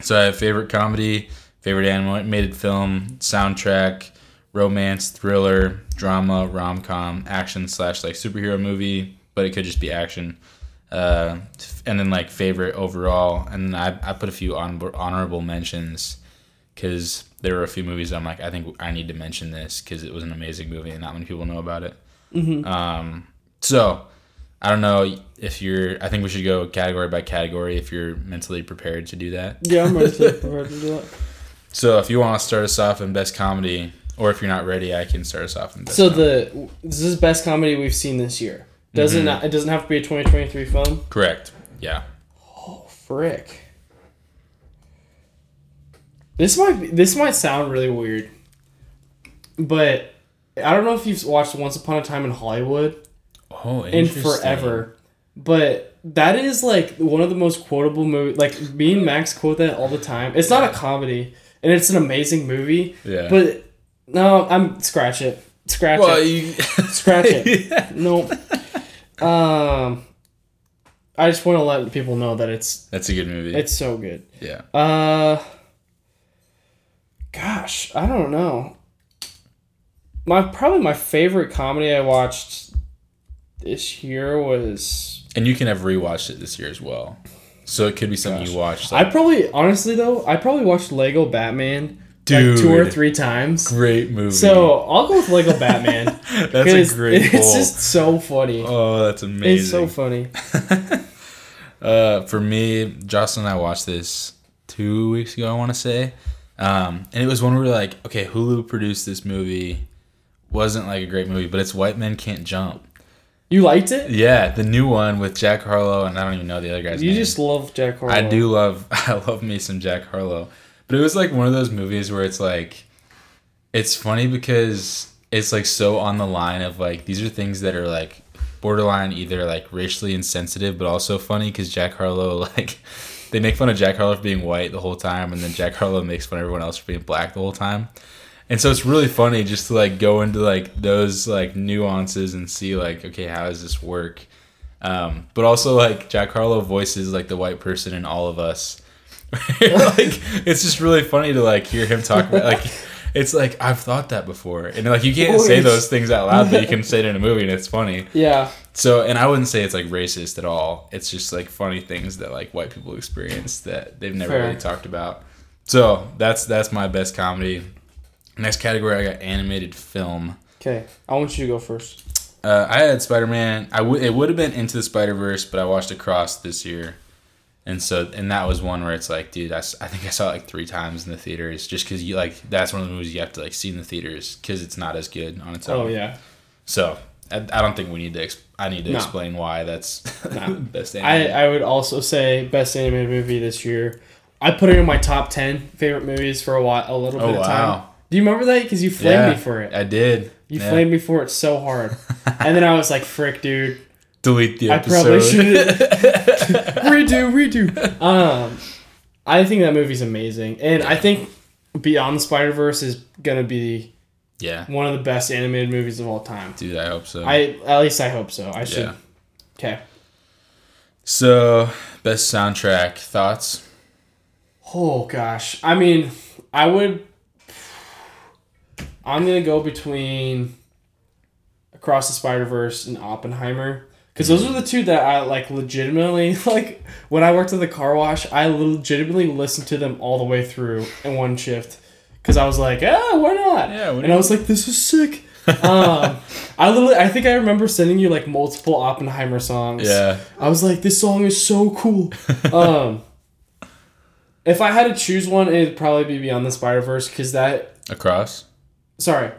so I have favorite comedy, favorite animated film, soundtrack, romance, thriller, drama, rom com, action slash like superhero movie, but it could just be action. Uh, and then like favorite overall, and I, I put a few honor- honorable mentions because there were a few movies I'm like I think I need to mention this because it was an amazing movie and not many people know about it. Um, so I don't know if you're. I think we should go category by category if you're mentally prepared to do that. Yeah, I'm to, ready to do that. So if you want to start us off in best comedy, or if you're not ready, I can start us off in best. So comedy. the this is best comedy we've seen this year. Doesn't Mm-hmm. it doesn't have to be a 2023 film. correct, yeah. Oh frick. This might be, this might sound really weird, but I don't know if you've watched Once Upon a Time in Hollywood Oh, in forever, but that is like one of the most quotable movies. Like me and Max quote that all the time. It's not a comedy, and it's an amazing movie. Yeah. But no, I'm scratch it, scratch Well, it, you, scratch it. No. Um, I just want to let people know that it's that's a good movie. it's so good. yeah. Uh, gosh, I don't know. My probably my favorite comedy I watched this year was. And you can have rewatched it this year as well. So it could be something Gosh. you watched. I probably honestly though I probably watched Lego Batman Dude. like two or three times. great movie. So I'll go with Lego Batman. that's a great It's just so funny. oh, that's amazing. it's so funny. Uh, for me, Jocelyn and I watched this two weeks ago. I want to say, um, and it was when we were like, okay, Hulu produced this movie. Wasn't like a great movie, but it's White Men Can't Jump. You liked it? Yeah, the new one with Jack Harlow, and I don't even know the other guy's You name. just love Jack Harlow. I do love I love me some Jack Harlow. But it was like one of those movies where it's like it's funny because it's like so on the line of like these are things that are like borderline either like racially insensitive but also funny cuz Jack Harlow like they make fun of Jack Harlow for being white the whole time and then Jack Harlow makes fun of everyone else for being black the whole time. And so it's really funny just to like go into like those like nuances and see like okay how does this work? Um, but also like Jack Harlow voices like the white person in all of us. like it's just really funny to like hear him talk about like it's like I've thought that before. And like you can't say those things out loud, but you can say it in a movie and it's funny. Yeah. So and I wouldn't say it's like racist at all. It's just like funny things that like white people experience that they've never Fair. really talked about. So that's that's my best comedy. Next category I got animated film. Okay. I want you to go first. Uh, I had Spider Man. I would it would have been Into the Spider Verse, but I watched Across this year, and so and that was one where it's like, dude, I think I saw it like three times in the theaters, just because you like that's one of the movies you have to like see in the theaters because it's not as good on its oh, own. Oh yeah. So I, I don't think we need to. Ex- I need to No. explain why that's No. best. I, animated. I would also say best animated movie this year. I put it in my top ten favorite movies for a while, a little Oh, bit of time. wow. Do you remember that? Because you flamed yeah, me for it. I did. You Yeah. flamed me for it so hard, and then I was like, "Frick, dude, delete the I episode. probably should redo, redo." Um, I think that movie's amazing, and I think Beyond the Spider Verse is gonna be yeah, one of the best animated movies of all time. dude. I hope so. I at least I hope so. I should. yeah. Okay. So best soundtrack thoughts. Oh gosh. I mean, I would I'm going to go between Across the Spider-Verse and Oppenheimer cuz those are the two that I like legitimately like when I worked at the car wash, I legitimately listened to them all the way through in one shift cuz I was like, "Ah, why not?" Yeah, and I was like, "This is sick." um, I literally, I think I remember sending you like multiple Oppenheimer songs. Yeah. I was like, this song is so cool. um, If I had to choose one, it'd probably be Beyond the Spider Verse because that. Across. Sorry,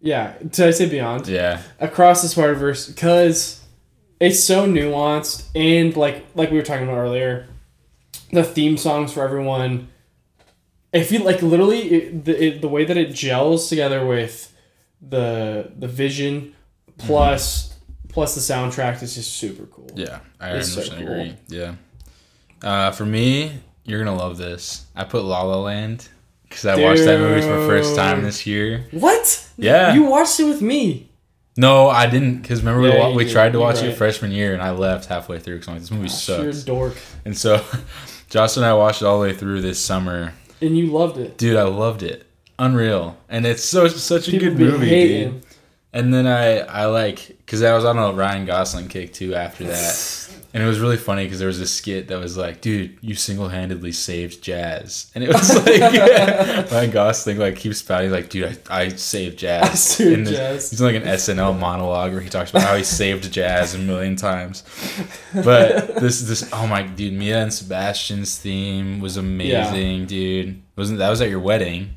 yeah. Did I say Beyond? Yeah. Across the Spider Verse because it's so nuanced and like like we were talking about earlier, the theme songs for everyone. If you like, literally, it, the it, the way that it gels together with the the vision plus plus the soundtrack is just super cool. Yeah, I It's so 100% cool. agree. Yeah. Uh, for me, you're gonna love this. I put La La Land because I watched that movie for the first time this year. What? Yeah. You watched it with me. No, I didn't because remember we Yeah, you we did. tried to You're watch right. it freshman year and I left halfway through because I'm like this movie Gosh, ah, you're a sucks. dork, And so, Josh and I watched it all the way through this summer. and you loved it. Dude, I loved it. Unreal, and it's so such a People good movie, dude. And then I I like because I was on a Ryan Gosling kick too after that, and it was really funny because there was a skit that was like, "Dude, you single handedly saved jazz," and it was like Ryan Gosling like keeps spouting like, "Dude, I, I saved jazz." I saved this- jazz. He's like an SNL monologue where he talks about how he saved jazz a million times. But this this oh my dude, Mia and Sebastian's theme was amazing, dude. Wasn't that was at your wedding?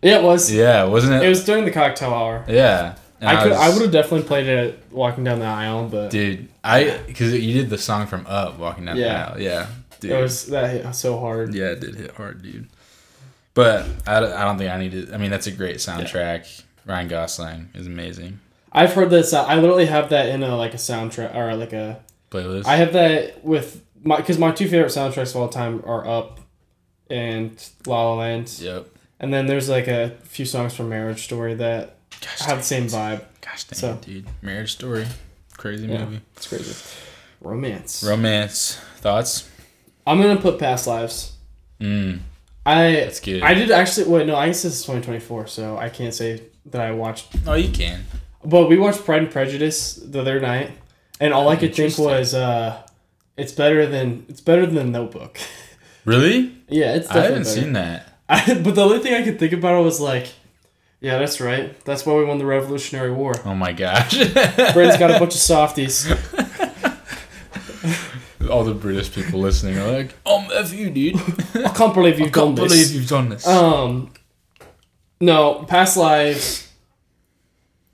Yeah, it was. Yeah, wasn't it? It was during the cocktail hour. yeah. And I could. I would have definitely played it walking down the aisle, but Dude, I because you did the song from Up, walking down Yeah. the aisle. Yeah, dude. it was that hit so hard. yeah, it did hit hard, dude. But I, don't- I don't think I need to. I mean, that's a great soundtrack. Ryan Gosling is amazing. I've heard this. I literally have that in a like a soundtrack or like a. Playlist. I have that with my because my two favorite soundtracks of all time are Up and La La Land, yep. and then there's like a few songs from Marriage Story that Gosh, have the same vibe. gosh dang, so- dude. Marriage Story, crazy Yeah. movie. It's crazy. Romance. Romance thoughts. I'm gonna put Past Lives. Mm, I that's good. I did actually wait no I guess this is 2024 so I can't say that I watched oh, you can. but we watched Pride and Prejudice the other night and all I could think was uh it's better than it's better than Notebook Really? yeah it's I haven't better. seen that. I, but the only thing I could think about was like yeah that's right that's why we won the Revolutionary War Oh my gosh. Britain's got a bunch of softies All the British people listening are like, "Oh, F you, dude! I can't believe you've done this. I can't done believe you've done this." um no Past Lives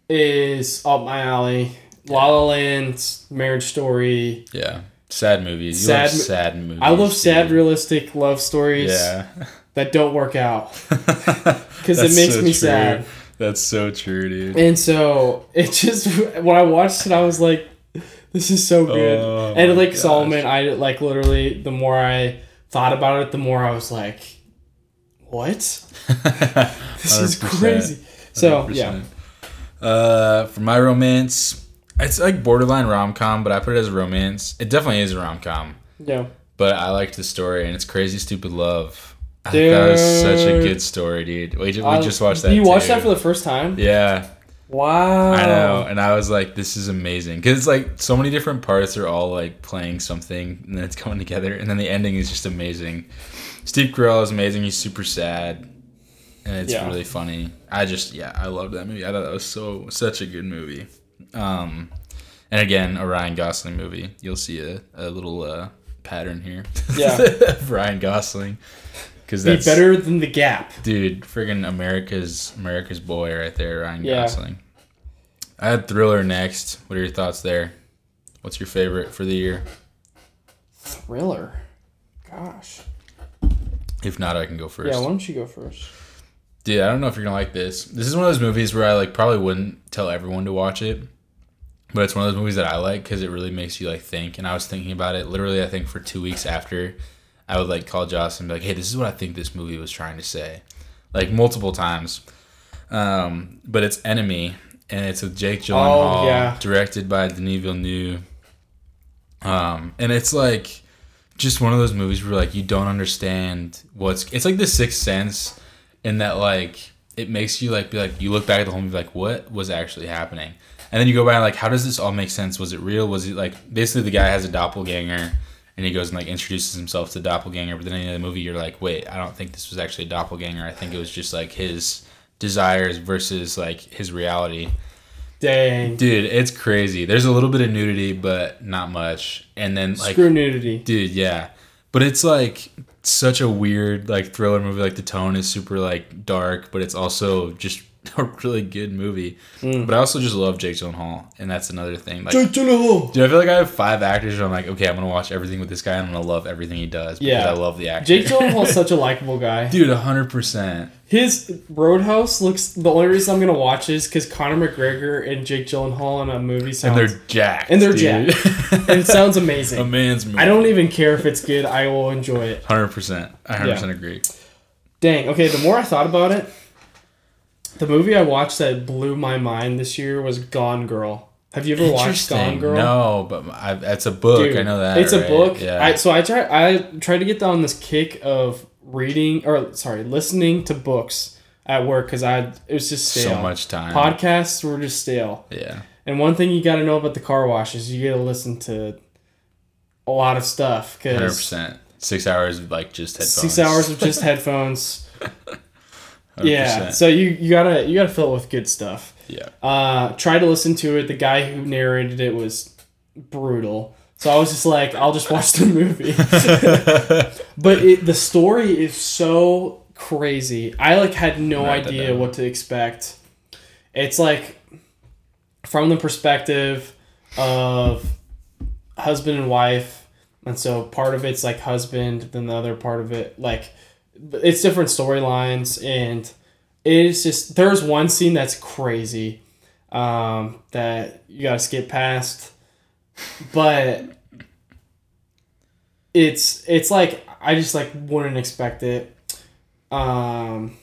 is up my alley La La Land Marriage Story yeah, sad movies. You Sad love sad movies. I love sad, dude. realistic love stories Yeah, that don't work out because it makes me sad. That's so true, dude. And so it just when I watched it, I was like, "This is so good." Oh and like gosh. Solomon, I like literally the more I thought about it, the more I was like, "What? This is crazy." So yeah, 100%. Uh, for my romance, it's like borderline rom com, but I put it as a romance. It definitely is a rom com, yeah, but I liked the story, and it's Crazy Stupid Love. Think that was such a good story, dude. We, ju- we just watched that. You watched that for the first time? Yeah, Wow. I know, and I was like, "This is amazing," because it's like so many different parts are all like playing something, and then it's coming together, and then the ending is just amazing. Steve Carell is amazing. He's super sad, and it's Yeah. really funny. I just, yeah, I love that movie. I thought that was so such a good movie. Um, and again, a Ryan Gosling movie. You'll see a, a little uh, pattern here. Yeah. Ryan Gosling, because Be that's better than the Gap. dude, friggin' America's America's boy right there, Ryan Yeah. Gosling. I had Thriller next. What are your thoughts there? What's your favorite for the year? Thriller. Gosh. If not, I can go first. Yeah, why don't you go first? Dude, I don't know if you're gonna like this. This is one of those movies where I like probably wouldn't tell everyone to watch it, but it's one of those movies that I like because it really makes you like think. And I was thinking about it literally, I think for two weeks after, I would like call Joss and be like, "Hey, this is what I think this movie was trying to say," like multiple times. Um, but it's Enemy, and it's with Jake Gyllenhaal, Oh, yeah. directed by Denis Villeneuve. Um, and it's like just one of those movies where like you don't understand what's. It's like The Sixth Sense, in that like it makes you like be like you look back at the whole movie like what was actually happening, and then you go back and like how does this all make sense? Was it real? Was it like basically the guy has a doppelganger. And he goes and like introduces himself to doppelganger, but then in the movie you're like, wait, I don't think this was actually a doppelganger. I think it was just like his desires versus like his reality. Dang. Dude, it's crazy. There's a little bit of nudity, but not much. And then like Screw nudity. dude, yeah. But it's like such a weird like thriller movie. Like the tone is super like dark, but it's also just a really good movie. Mm. But I also just love Jake Gyllenhaal, and that's another thing. Like, Jake Gyllenhaal. dude, I feel like I have five actors. I'm like, okay, I'm gonna watch everything with this guy. and I'm gonna love everything he does because Yeah. I love the actor. Jake Gyllenhaal's such a likable guy. dude, hundred percent. His Roadhouse looks. The only reason I'm gonna watch is because Conor McGregor and Jake Gyllenhaal in a movie sounds. And they're jacked. And they're dude. and it sounds amazing. a man's movie. I don't even care if it's good. I will enjoy it. Hundred percent. I hundred percent agree. Dang. Okay. The more I thought about it, the movie I watched that blew my mind this year was Gone Girl. Have you ever watched Gone Girl? No, but I, that's a book. Dude, I know that. It's a book. Yeah. I, so I try. I tried to get down this kick of reading or sorry, listening to books at work because I it was just stale. so much time. Podcasts were just stale. yeah. And one thing you got to know about the car wash is you got to listen to a lot of stuff Hundred because percent. Six hours of like just headphones. six hours of just headphones. 100%. Yeah, so you you gotta you gotta fill it with good stuff. Yeah. Uh, try to listen to it. The guy who narrated it was brutal. So I was just like, I'll just watch the movie. but it, the story is so crazy. I like had no that idea what to expect. It's like from the perspective of husband and wife, and so part of it's like husband, then the other part of it like it's different storylines and it's just there's one scene that's crazy um, that you gotta skip past but it's it's like i just like wouldn't expect it. Um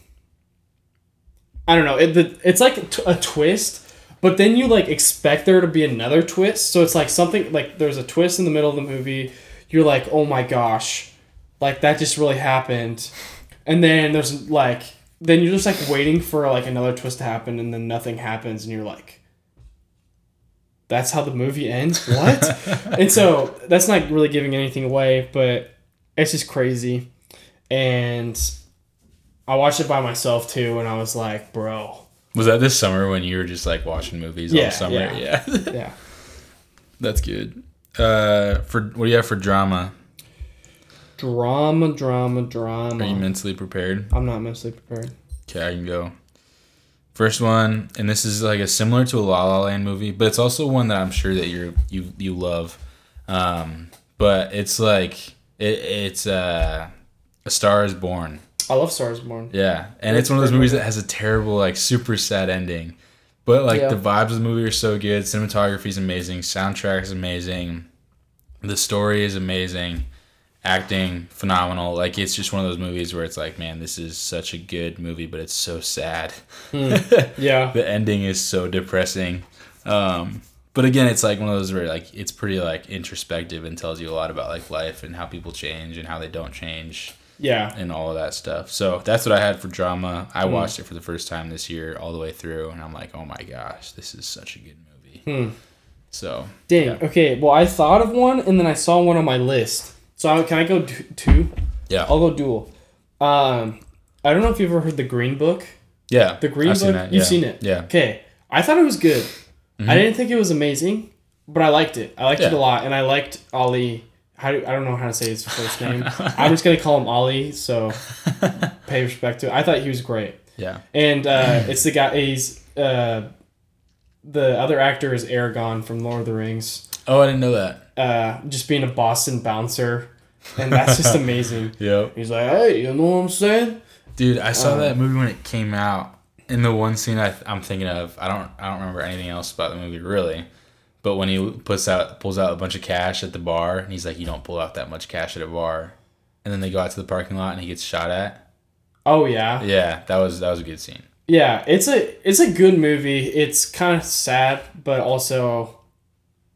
i don't know it, it's like a twist but then you like expect there to be another twist so it's like something like there's a twist in the middle of the movie you're like oh my gosh like that just really happened and then there's like then you're just like waiting for like another twist to happen and then nothing happens and you're like that's how the movie ends what and so that's not really giving anything away but it's just crazy and i watched it by myself too and i was like bro Was that this summer when you were just like watching movies Yeah, all summer? yeah. Yeah. yeah That's good. Uh, for what do you have for drama? Drama drama drama. Are you mentally prepared? i'm not mentally prepared Okay, I can go. First one, and this is like a similar to a La La Land movie, but it's also one that I'm sure that you're you you love. Um, but it's like it, it's uh, a Star Is Born. i love Star is born Yeah, and it's one of those movies that has a terrible, like, super sad ending. But like Yeah. the vibes of the movie are so good. Cinematography is amazing. Soundtrack is amazing. The story is amazing. Acting phenomenal. Like it's just one of those movies where it's like, man, this is such a good movie, but it's so sad. yeah the ending is so depressing. Um, but again, it's like one of those where like it's pretty like introspective and tells you a lot about like life and how people change and how they don't change yeah and all of that stuff. So that's what I had for drama. I Hmm. watched it for the first time this year, all the way through, and I'm like, oh my gosh, this is such a good movie. Hmm. So Dang. Yeah. Okay. Well, I thought of one, and then I saw one on my list. So I, can I go d- two? yeah, I'll go dual. Um, I don't know if you've ever heard the Green Book. yeah, The Green I've Book. seen that, You've yeah. seen it. Yeah, Okay. I thought it was good. I didn't think it was amazing, but I liked it. I liked it a lot, and I liked Ali. How do, I don't know how to say his first name. I'm just gonna call him Ali. So pay respect to. It. I thought he was great, yeah. and uh, it's the guy. He's uh, the other actor is Aragorn from Lord of the Rings. Oh, I didn't know that. Uh, just being a Boston bouncer, and that's just amazing. Yep, He's like, hey, you know what I'm saying? dude, I saw Um, that movie when it came out. And the one scene I, I'm thinking of, I don't, I don't remember anything else about the movie really. But when he puts out, pulls out a bunch of cash at the bar, and he's like, "You don't pull out that much cash at a bar," and then they go out to the parking lot, and he gets shot at. Oh yeah, Yeah, that was that was a good scene. yeah. It's a it's a good movie. It's kind of sad, but also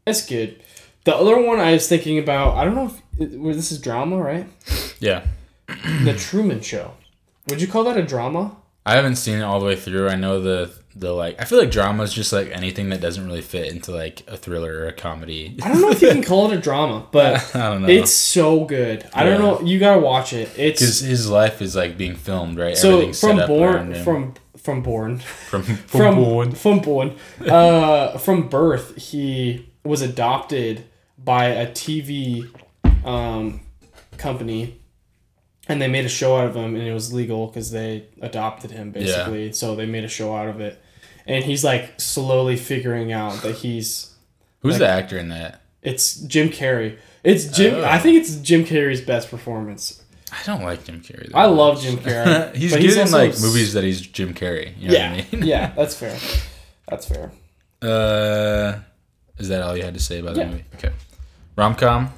it's good. The other one I was thinking about, I don't know if well, this is drama, right? Yeah, the Truman Show. Would you call that a drama? I haven't seen it all the way through. I know the the like. I feel like drama is just like anything that doesn't really fit into like a thriller or a comedy. I don't know if you can call it a drama, but I don't know. it's so good. I don't know. You gotta watch it. It's because his life is like being filmed, right? so from born from from born from from born. from born uh from birth he was adopted by a TV um company and they made a show out of him, and it was legal because they adopted him basically. So they made a show out of it, and he's like slowly figuring out that he's Who's Like- the actor in that? it's Jim Carrey. It's Jim. Oh. I think it's Jim Carrey's best performance. I don't like Jim Carrey. I love. Jim Carrey. he's good in like s- movies that he's Jim Carrey. You know yeah, what I mean? yeah, that's fair. That's fair. Uh, is that all you had to say about Yeah. the movie? Okay. Rom com.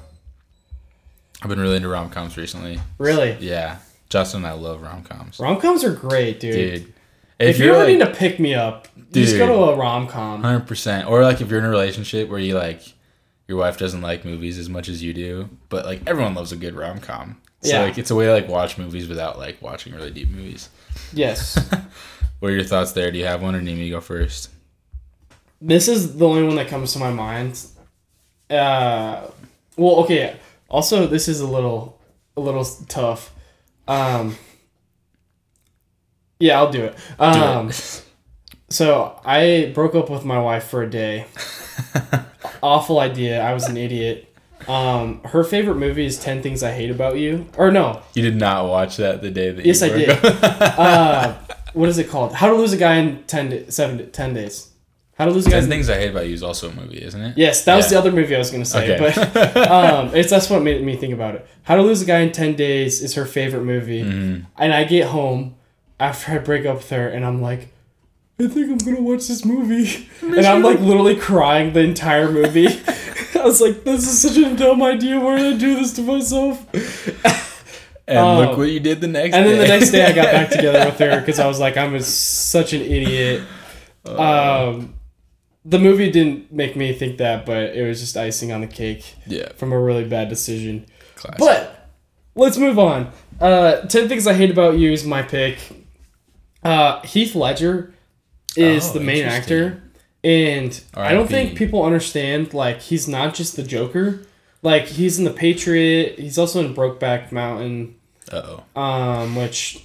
I've been really into rom coms recently. Really, Yeah, Justin and I love rom coms. rom coms are great, dude. Dude, If, you ever need to pick me up, just go to a rom com. hundred percent, or like if you're in a relationship where you like your wife doesn't like movies as much as you do, but like everyone loves a good rom com. So Yeah. like it's a way to like watch movies without like watching really deep movies. Yes, What are your thoughts there? Do you have one, or need me to go first? this is the only one that comes to my mind. Uh, well, okay. Also, this is a little, a little tough. Um, yeah, I'll do it. Do Um, it. So I broke up with my wife for a day. Awful idea. I was an idiot. Um, her favorite movie is Ten Things I Hate About You. Or no, You did not watch that the day that Yes, I did. uh, what is it called? How to Lose a Guy in 10, da- seven, 10 Days. How to Lose a Guy Ten Things I Hate About You is also a movie, isn't it? Yes, that was the other movie I was gonna say, Okay. but um, it's that's what made me think about it. How to Lose a Guy in Ten Days is her favorite movie, Mhm. and I get home after I break up with her, and I'm like, I think I'm gonna watch this movie, and I'm like literally crying the entire movie. I was like, this is such a dumb idea. Why did I do this to myself? And Um, look what you did the next day. And day. then the next day, I got back together with her because I was like, I'm a, such an idiot. Um, the movie didn't make me think that, but it was just icing on the cake yeah, from a really bad decision. classic. But let's move on. Uh, Ten Things I Hate About You is my pick. Uh, Heath Ledger is Oh, the main actor, and I don't think people understand. Like, he's not just the Joker. Like, he's in The Patriot. He's also in Brokeback Mountain, uh oh, um, which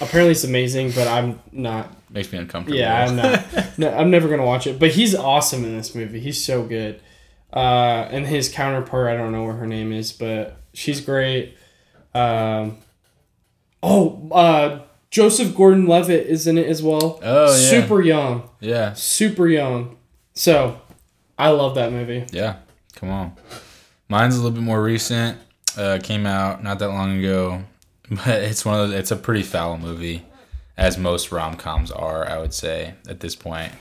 apparently it's amazing, but I'm not. makes me uncomfortable. Yeah, I'm not. no, I'm never gonna watch it. But he's awesome in this movie. He's so good. Uh, and his counterpart, I don't know what her name is, but she's great. Um, oh, uh, Joseph Gordon-Levitt is in it as well. Oh, yeah. super young, yeah, super young. So, I love that movie. yeah. Come on, mine's a little bit more recent. Uh, came out not that long ago, but it's one of those. It's a pretty foul movie, as most rom coms are. I would say at this point.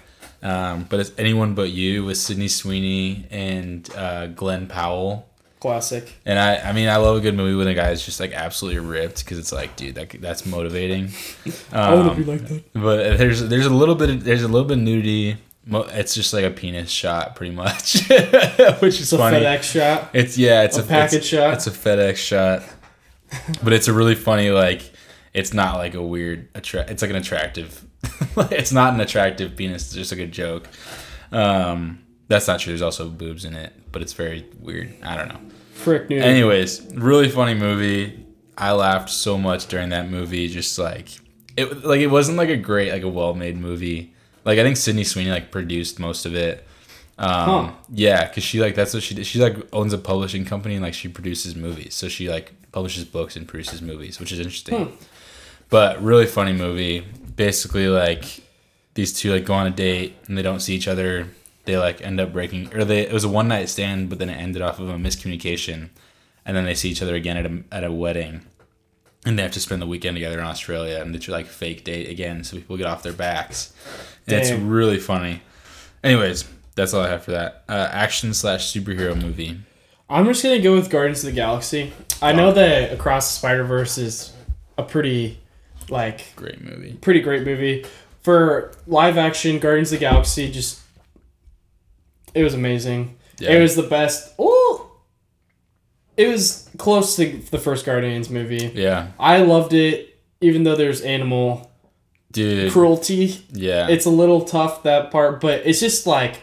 Um, but it's anyone but you with Sydney Sweeney and uh, Glen Powell. Classic. And I, I mean, I love a good movie when a guy is just like absolutely ripped because it's like, dude, that that's motivating. I want to Um, be like that. but there's there's a little bit of, there's a little bit of nudity. It's just like a penis shot, pretty much, which is It's a funny. FedEx shot. It's yeah, it's A a, package shot. It's a FedEx shot, but it's a really funny like. It's not like a weird attract. It's like an attractive. it's not an attractive penis. It's just like a joke. Um, that's not true. There's also boobs in it, but it's very weird. I don't know. Frick new. Anyways, really funny movie. I laughed so much during that movie. Just like it, like it wasn't like a great, like a well-made movie. Like I think Sydney Sweeney like produced most of it. Um, Huh. Yeah, because she like that's what she did. She like owns a publishing company and like she produces movies. So she like publishes books and produces movies, which is interesting. Hmm. But really funny movie. Basically, like these two like go on a date and they don't see each other. They like end up breaking, or they it was a one night stand, but then it ended off of a miscommunication, and then they see each other again at a at a wedding, and they have to spend the weekend together in Australia, and it's like fake date again, so people get off their backs. It's really funny. Anyways, that's all I have for that. Uh, action slash superhero movie. I'm just gonna go with Guardians of the Galaxy. I know that Across the Spider Verse is a pretty, like, Great movie. pretty great movie. For live action, Guardians of the Galaxy just it was amazing. Yeah. It was the best. Oh, it was close to the first Guardians movie. Yeah, I loved it, even though there's animal dude. cruelty. Yeah. It's a little tough that part, but it's just like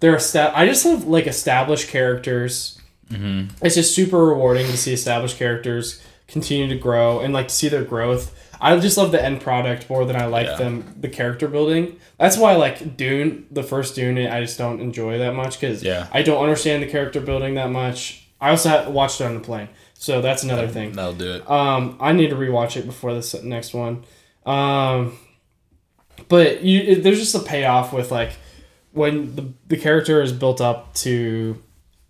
they're esta- I just love like established characters. hmm It's just super rewarding to see established characters continue to grow and like to see their growth. I just love the end product more than I like Yeah. them the character building. That's why like Dune, the first Dune, I just don't enjoy that much because Yeah. I don't understand the character building that much. I also had, watched it on the plane, So that's another thing. That'll do it. Um, I need to rewatch it before this next one. Um, but you, it, there's just a payoff with like when the the character is built up to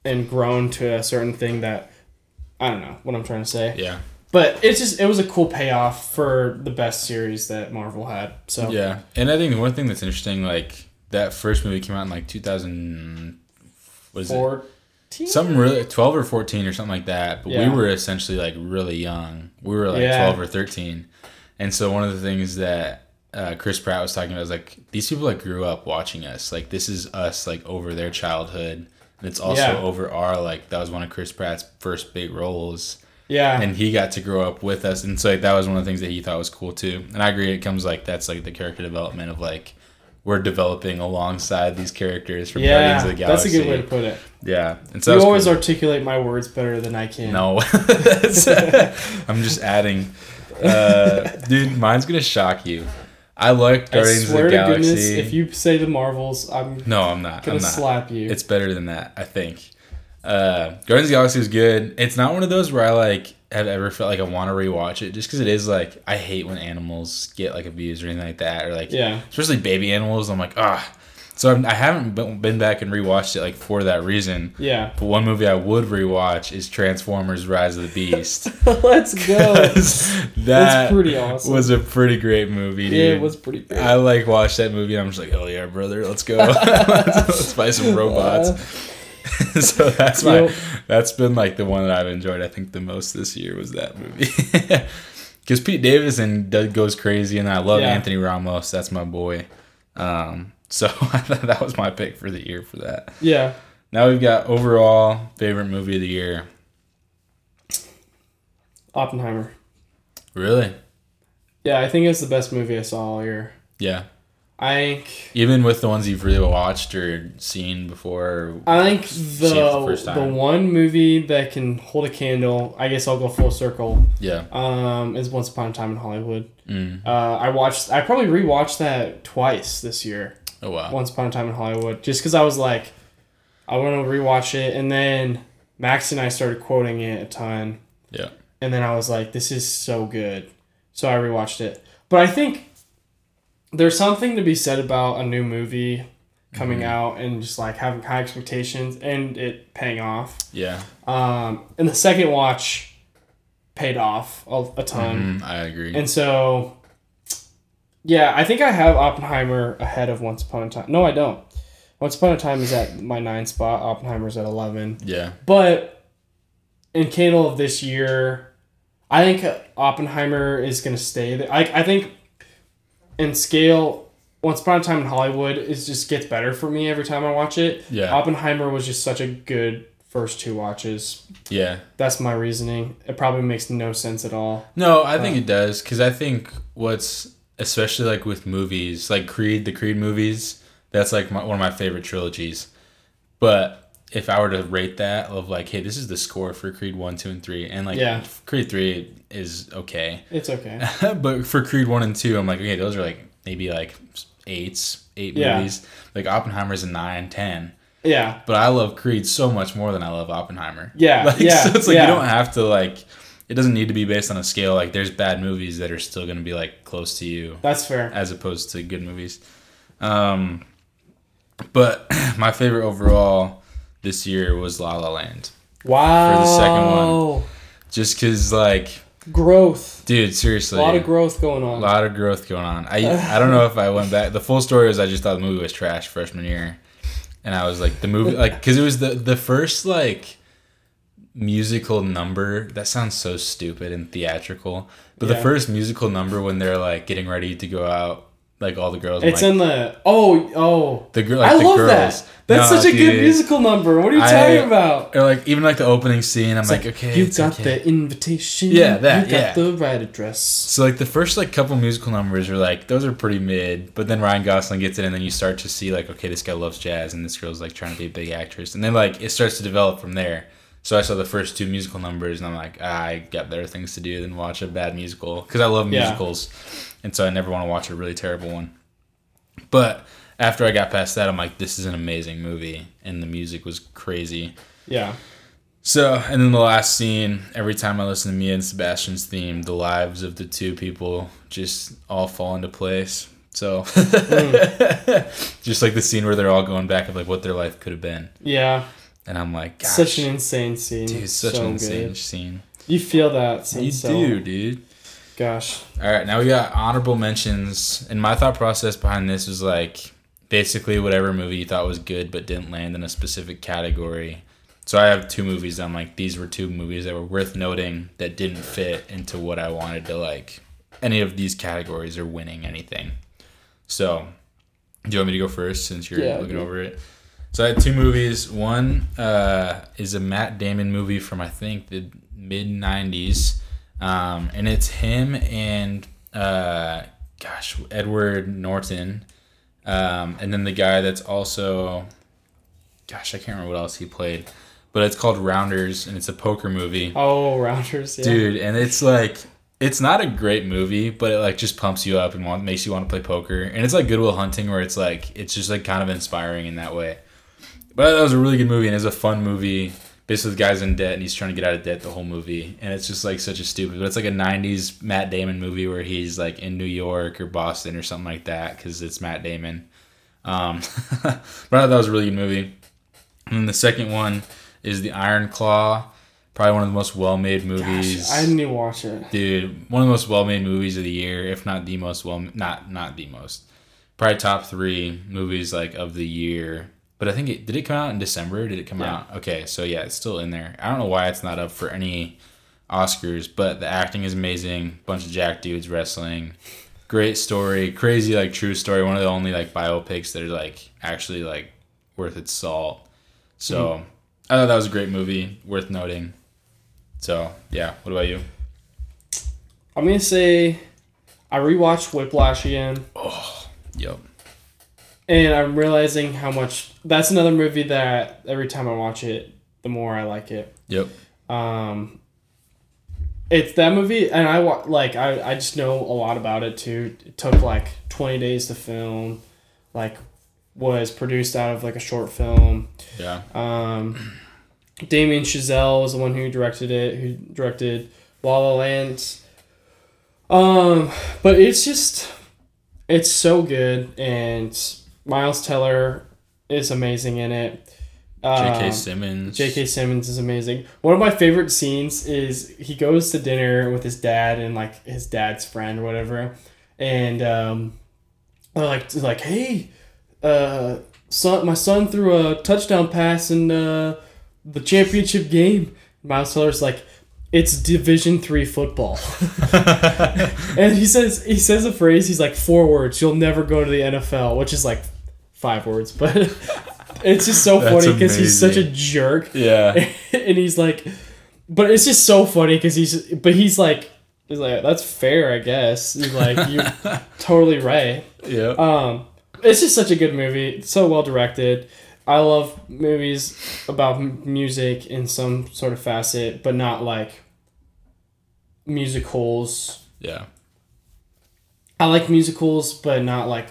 and grown to a certain thing that I don't know what I'm trying to say. Yeah. But it's just it was a cool payoff for the best series that Marvel had. So Yeah, and I think the one thing that's interesting, like that first movie came out in like 2000. Was it fourteen. something really 12 or 14 or something like that? But Yeah. we were essentially like really young. We were like Yeah. 12 or 13, and so one of the things that uh, Chris Pratt was talking about was like these people like grew up watching us. Like this is us like over their childhood, and it's also Yeah. over our like that was one of Chris Pratt's first big roles Yeah. and he got to grow up with us and so like that was one of the things that he thought was cool too and i agree it comes like that's like the character development of like we're developing alongside these characters from yeah. Guardians of the Galaxy. That's a good way to put it. Yeah, and so you always cool. articulate my words better than I can. No, I'm just adding. Uh, dude, mine's gonna shock you. I like I Guardians of the swear to Galaxy. goodness, if you say the Marvels, I'm no, I'm not. gonna I'm not. slap you. It's better than that, I think. Uh, Guardians of the Galaxy is good. It's not one of those where I like have ever felt like I want to rewatch it, just because it is like I hate when animals get like abused or anything like that, or like yeah. especially baby animals. I'm like ah. So I'm, I haven't been been back and rewatched it like for that reason. Yeah. But one movie I would rewatch is Transformers: Rise of the Beast. Let's go. that That's pretty awesome. was a pretty great movie, dude. yeah, it was pretty great. I like watched that movie and I'm just like, oh yeah, brother, let's go. let's buy some robots. so that's my Yep. that's been like the one that I've enjoyed I think the most this year was that movie. Because Pete Davidson does, goes crazy and I love Yeah. Anthony Ramos. That's my boy. Um, so that was my pick for the year for that. yeah. Now we've got overall favorite movie of the year. Oppenheimer. Really? Yeah, I think it's the best movie I saw all year. Yeah. I think Even with the ones you've really watched or seen before. I think See it for the the the one movie that can hold a candle. I guess I'll go full circle. Yeah. Um, is Once Upon a Time in Hollywood. Mm. Uh, I watched. I probably rewatched that twice this year. Oh wow. Once Upon a Time in Hollywood, just because I was like, I want to rewatch it, and then Max and I started quoting it a ton, Yeah. and then I was like, this is so good, so I rewatched it. But I think there's something to be said about a new movie coming out and just like having high expectations and it paying off. Yeah. Um, and the second watch paid off a, a ton. Mm, I agree. And so, yeah, I think I have Oppenheimer ahead of Once Upon a Time. No, I don't. Once Upon a Time is at my nine spot. Oppenheimer's at 11. yeah. But in Candle of this year, I think Oppenheimer is going to stay there. I, I think in scale, Once Upon a Time in Hollywood is just gets better for me every time I watch it. Yeah. Oppenheimer was just such a good first two watches. Yeah. That's my reasoning. It probably makes no sense at all. No, I think it does because I think what's especially like with movies like Creed, the Creed movies, that's like my, one of my favorite trilogies. But if I were to rate that of like, hey, this is the score for Creed one, two, and three, and like Yeah. Creed three is okay, It's okay. but for Creed one and two, I'm like, okay, those are like maybe like eights, eight Yeah. movies. Like Oppenheimer's a nine, ten. Yeah. But I love Creed so much more than I love Oppenheimer. Yeah, Like, yeah, So it's like yeah. you don't have to like. It doesn't need to be based on a scale. Like there's bad movies that are still going to be like close to you, That's fair. as opposed to good movies. Um, but my favorite overall this year was La La Land. Wow. For the second one. Just because, like, Growth. dude, seriously. A lot of growth going on. a lot of growth going on. I I don't know if I went back. The full story is I just thought the movie was trash freshman year, and I was like the movie like because it was the the first like musical number that sounds so stupid and theatrical, but the first musical number when they're like getting ready to go out, like all the girls, It's like, in the oh oh. the girl, like I the love girls. that. That's No, such a good musical number. What are you I- talking about? Or like even like the opening scene, I'm It's like, okay, you got okay. the invitation. Yeah, that, You got yeah. the right address. So like the first like couple musical numbers are like those are pretty mid, but then Ryan Gosling gets in and then you start to see like okay this guy loves jazz and this girl's like trying to be a big actress and then like it starts to develop from there. So I saw the first two musical numbers and I'm like ah, I got better things to do than watch a bad musical because I love Yeah. musicals, and so I never want to watch a really terrible one. But after I got past that, I'm like this is an amazing movie and the music was crazy. Yeah. So, and then the last scene, every time I listen to Mia and Sebastian's theme, the lives of the two people just all fall into place. So, just like the scene where they're all going back of like what their life could have been. Yeah, And I'm like, Gosh, such an insane scene. dude, such so an insane good. scene. You feel that You so do, dude. Gosh. All right, now we got honorable mentions. And my thought process behind this was like basically whatever movie you thought was good but didn't land in a specific category. So I have two movies. I'm like, these were two movies that were worth noting that didn't fit into what I wanted to like. Any of these categories or winning anything. So, do you want me to go first since you're Yeah, looking over it? So I had two movies. One uh, is a Matt Damon movie from I think the mid '90s, um, and it's him and uh, gosh Edward Norton, um, and then the guy that's also, gosh I can't remember what else he played, but it's called Rounders and it's a poker movie, Oh, Rounders. Yeah. dude, and it's like. It's not a great movie, but it like just pumps you up and want, makes you want to play poker. And it's like Good Will Hunting, where it's like it's just like kind of inspiring in that way. But that was a really good movie, and it's a fun movie. Basically, the guy's in debt, and he's trying to get out of debt the whole movie, and it's just like such a stupid. But it's like a '90s Matt Damon movie where he's like in New York or Boston or something like that because it's Matt Damon. Um, but I thought that was a really good movie. And then the second one is the Iron Claw, probably one of the most well-made movies. Gosh, I didn't even watch it. Dude, one of the most well-made movies of the year, if not the most well, not not the most, probably top three movies like of the year. But I think it did it come out in December? Did it come Yeah. out? Okay, so yeah, it's still in there. I don't know why it's not up for any Oscars, but the acting is amazing. Bunch of jack dudes wrestling, great story, crazy like true story. One of the only like biopics that are like actually like worth its salt. So mm-hmm. I thought that was a great movie, worth noting. So yeah, what about you? I'm gonna say I rewatched Whiplash again, Oh, Yep. And I'm realizing how much that's another movie that every time I watch it, the more I like it. Yep. Um, it's that movie, and I like I I just know a lot about it too. It took like 20 days to film, like was produced out of like a short film. Yeah. Um, Damien Chazelle was the one who directed it, who directed La La Land. Um, but it's just, it's so good, and Miles Teller is amazing in it. J.K. Um, Simmons. J.K. Simmons is amazing. One of my favorite scenes is he goes to dinner with his dad and like his dad's friend or whatever, and um, they're like they're like, hey, uh, son, my son threw a touchdown pass in uh, the championship game. Miles Teller's like, it's Division three football, and he says he says a phrase. He's like four words. You'll never go to the NFL, which is like five words, but it's just so funny because he's such a jerk Yeah. and he's like, but it's just so funny because he's, but he's like, he's like, that's fair, I guess. He's like, you're totally right. yeah Um, it's just such a good movie. It's so well directed. I love movies about music in some sort of facet, but not like musicals. yeah. I like musicals, but not like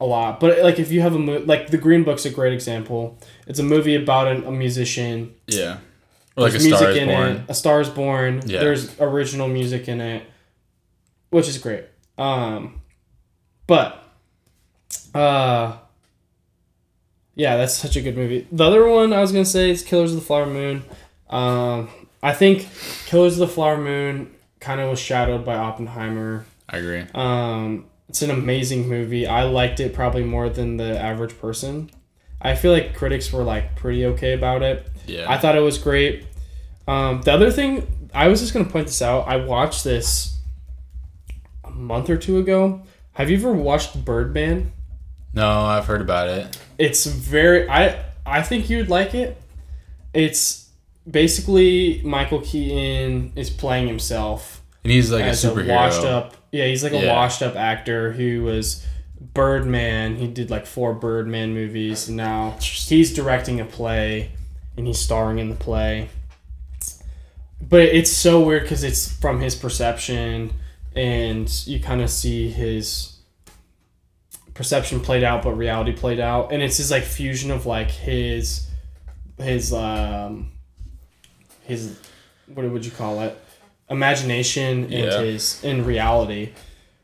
a lot. But like if you have a mo- like the Green Book's a great example. It's a movie about an, a musician Yeah. Or like There's a Star is in Born. it. A Star is Born. Yeah. There's original music in it, which is great. Um, but uh, yeah, that's such a good movie. The other one I was gonna say is Killers of the Flower Moon. Um, I think Killers of the Flower Moon kind of was shadowed by Oppenheimer. I agree. Um, it's an amazing movie. I liked it probably more than the average person. I feel like critics were like pretty okay about it. Yeah. I thought it was great. Um, the other thing, I was just gonna point this out. I watched this a month or two ago. Have you ever watched Birdman? no, I've heard about it. It's very. I I think you'd like it. It's basically Michael Keaton is playing himself And he's like a as a, superhero. washed up. Yeah, he's like a Yeah. washed up actor who was Birdman. He did like four Birdman movies, and now he's directing a play, and he's starring in the play. But it's so weird because it's from his perception, and you kind of see his perception played out, but reality played out, and it's his like fusion of like his his um his what would you call it imagination and Yeah. his in reality.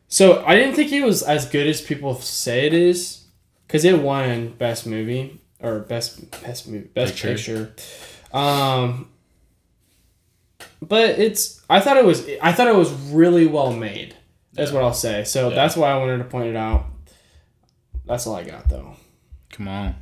So I didn't think he was as good as people say it is, because it won best movie or best best movie best Picture. picture. Um, but it's I thought it was I thought it was really well made. That's Yeah. what I'll say. So Yeah. that's why I wanted to point it out. That's all I got though. Come on.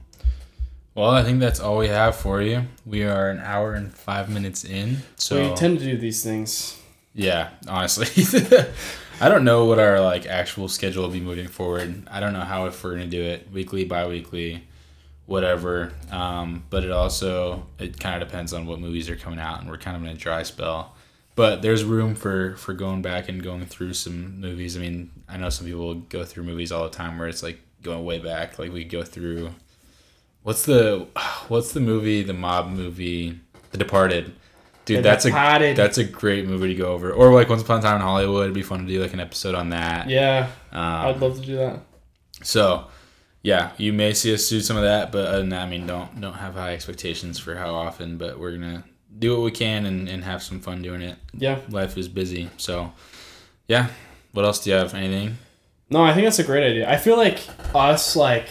Well, I think that's all we have for you. We are an hour and five minutes in. So we tend to do these things. yeah, honestly, I don't know what our like actual schedule will be moving forward. I don't know how if we're gonna do it weekly, bi-weekly, whatever. Um, but it also it kind of depends on what movies are coming out, and we're kind of in a dry spell. But there's room for for going back and going through some movies. I mean, I know some people go through movies all the time where it's like going way back. Like we go through what's the what's the movie, the mob movie, The Departed. Dude, The that's Departed. a that's a great movie to go over. Or like Once Upon a Time in Hollywood, it'd be fun to do like an episode on that. Yeah, Um, I'd love to do that. so, yeah, you may see us do some of that, but other than that, I mean, don't don't have high expectations for how often. But we're gonna do what we can and, and have some fun doing it. Yeah. Life is busy, so yeah. What else do you have? Anything? No, I think that's a great idea. I feel like us like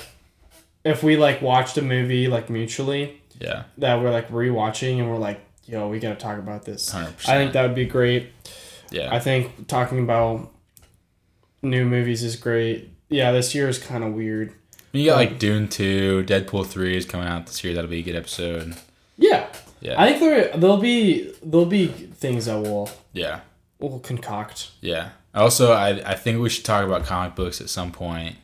if we like watched a movie like mutually Yeah, that we're like rewatching and we're like, yo, we gotta talk about this. hundred I think that would be great. Yeah, I think talking about new movies is great. Yeah, this year is kind of weird. you got like um, Dune two, Deadpool three is coming out this year. That'll be a good episode. Yeah, Yeah, I think there there'll be there'll be things that we'll yeah, we'll concoct. yeah. Also, I I think we should talk about comic books at some point.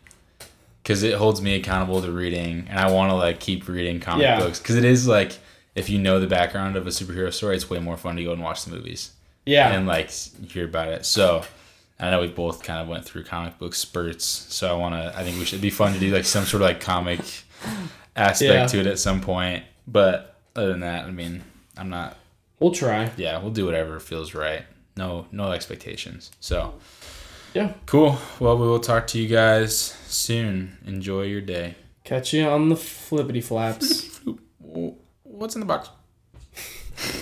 Cause it holds me accountable to reading, and I want to like keep reading comic Yeah. books. Cause it is like, if you know the background of a superhero story, it's way more fun to go and watch the movies. Yeah, and like hear about it. So I know we both kind of went through comic book spurts. So I want to. I think we should it'd be fun to do like some sort of like comic aspect Yeah. to it at some point. But other than that, I mean, I'm not. we'll try. Yeah, we'll do whatever feels right. No, no expectations. So Yeah, cool. Well, we will talk to you guys soon. Enjoy your day. catch you on the flippity flaps. What's in the box?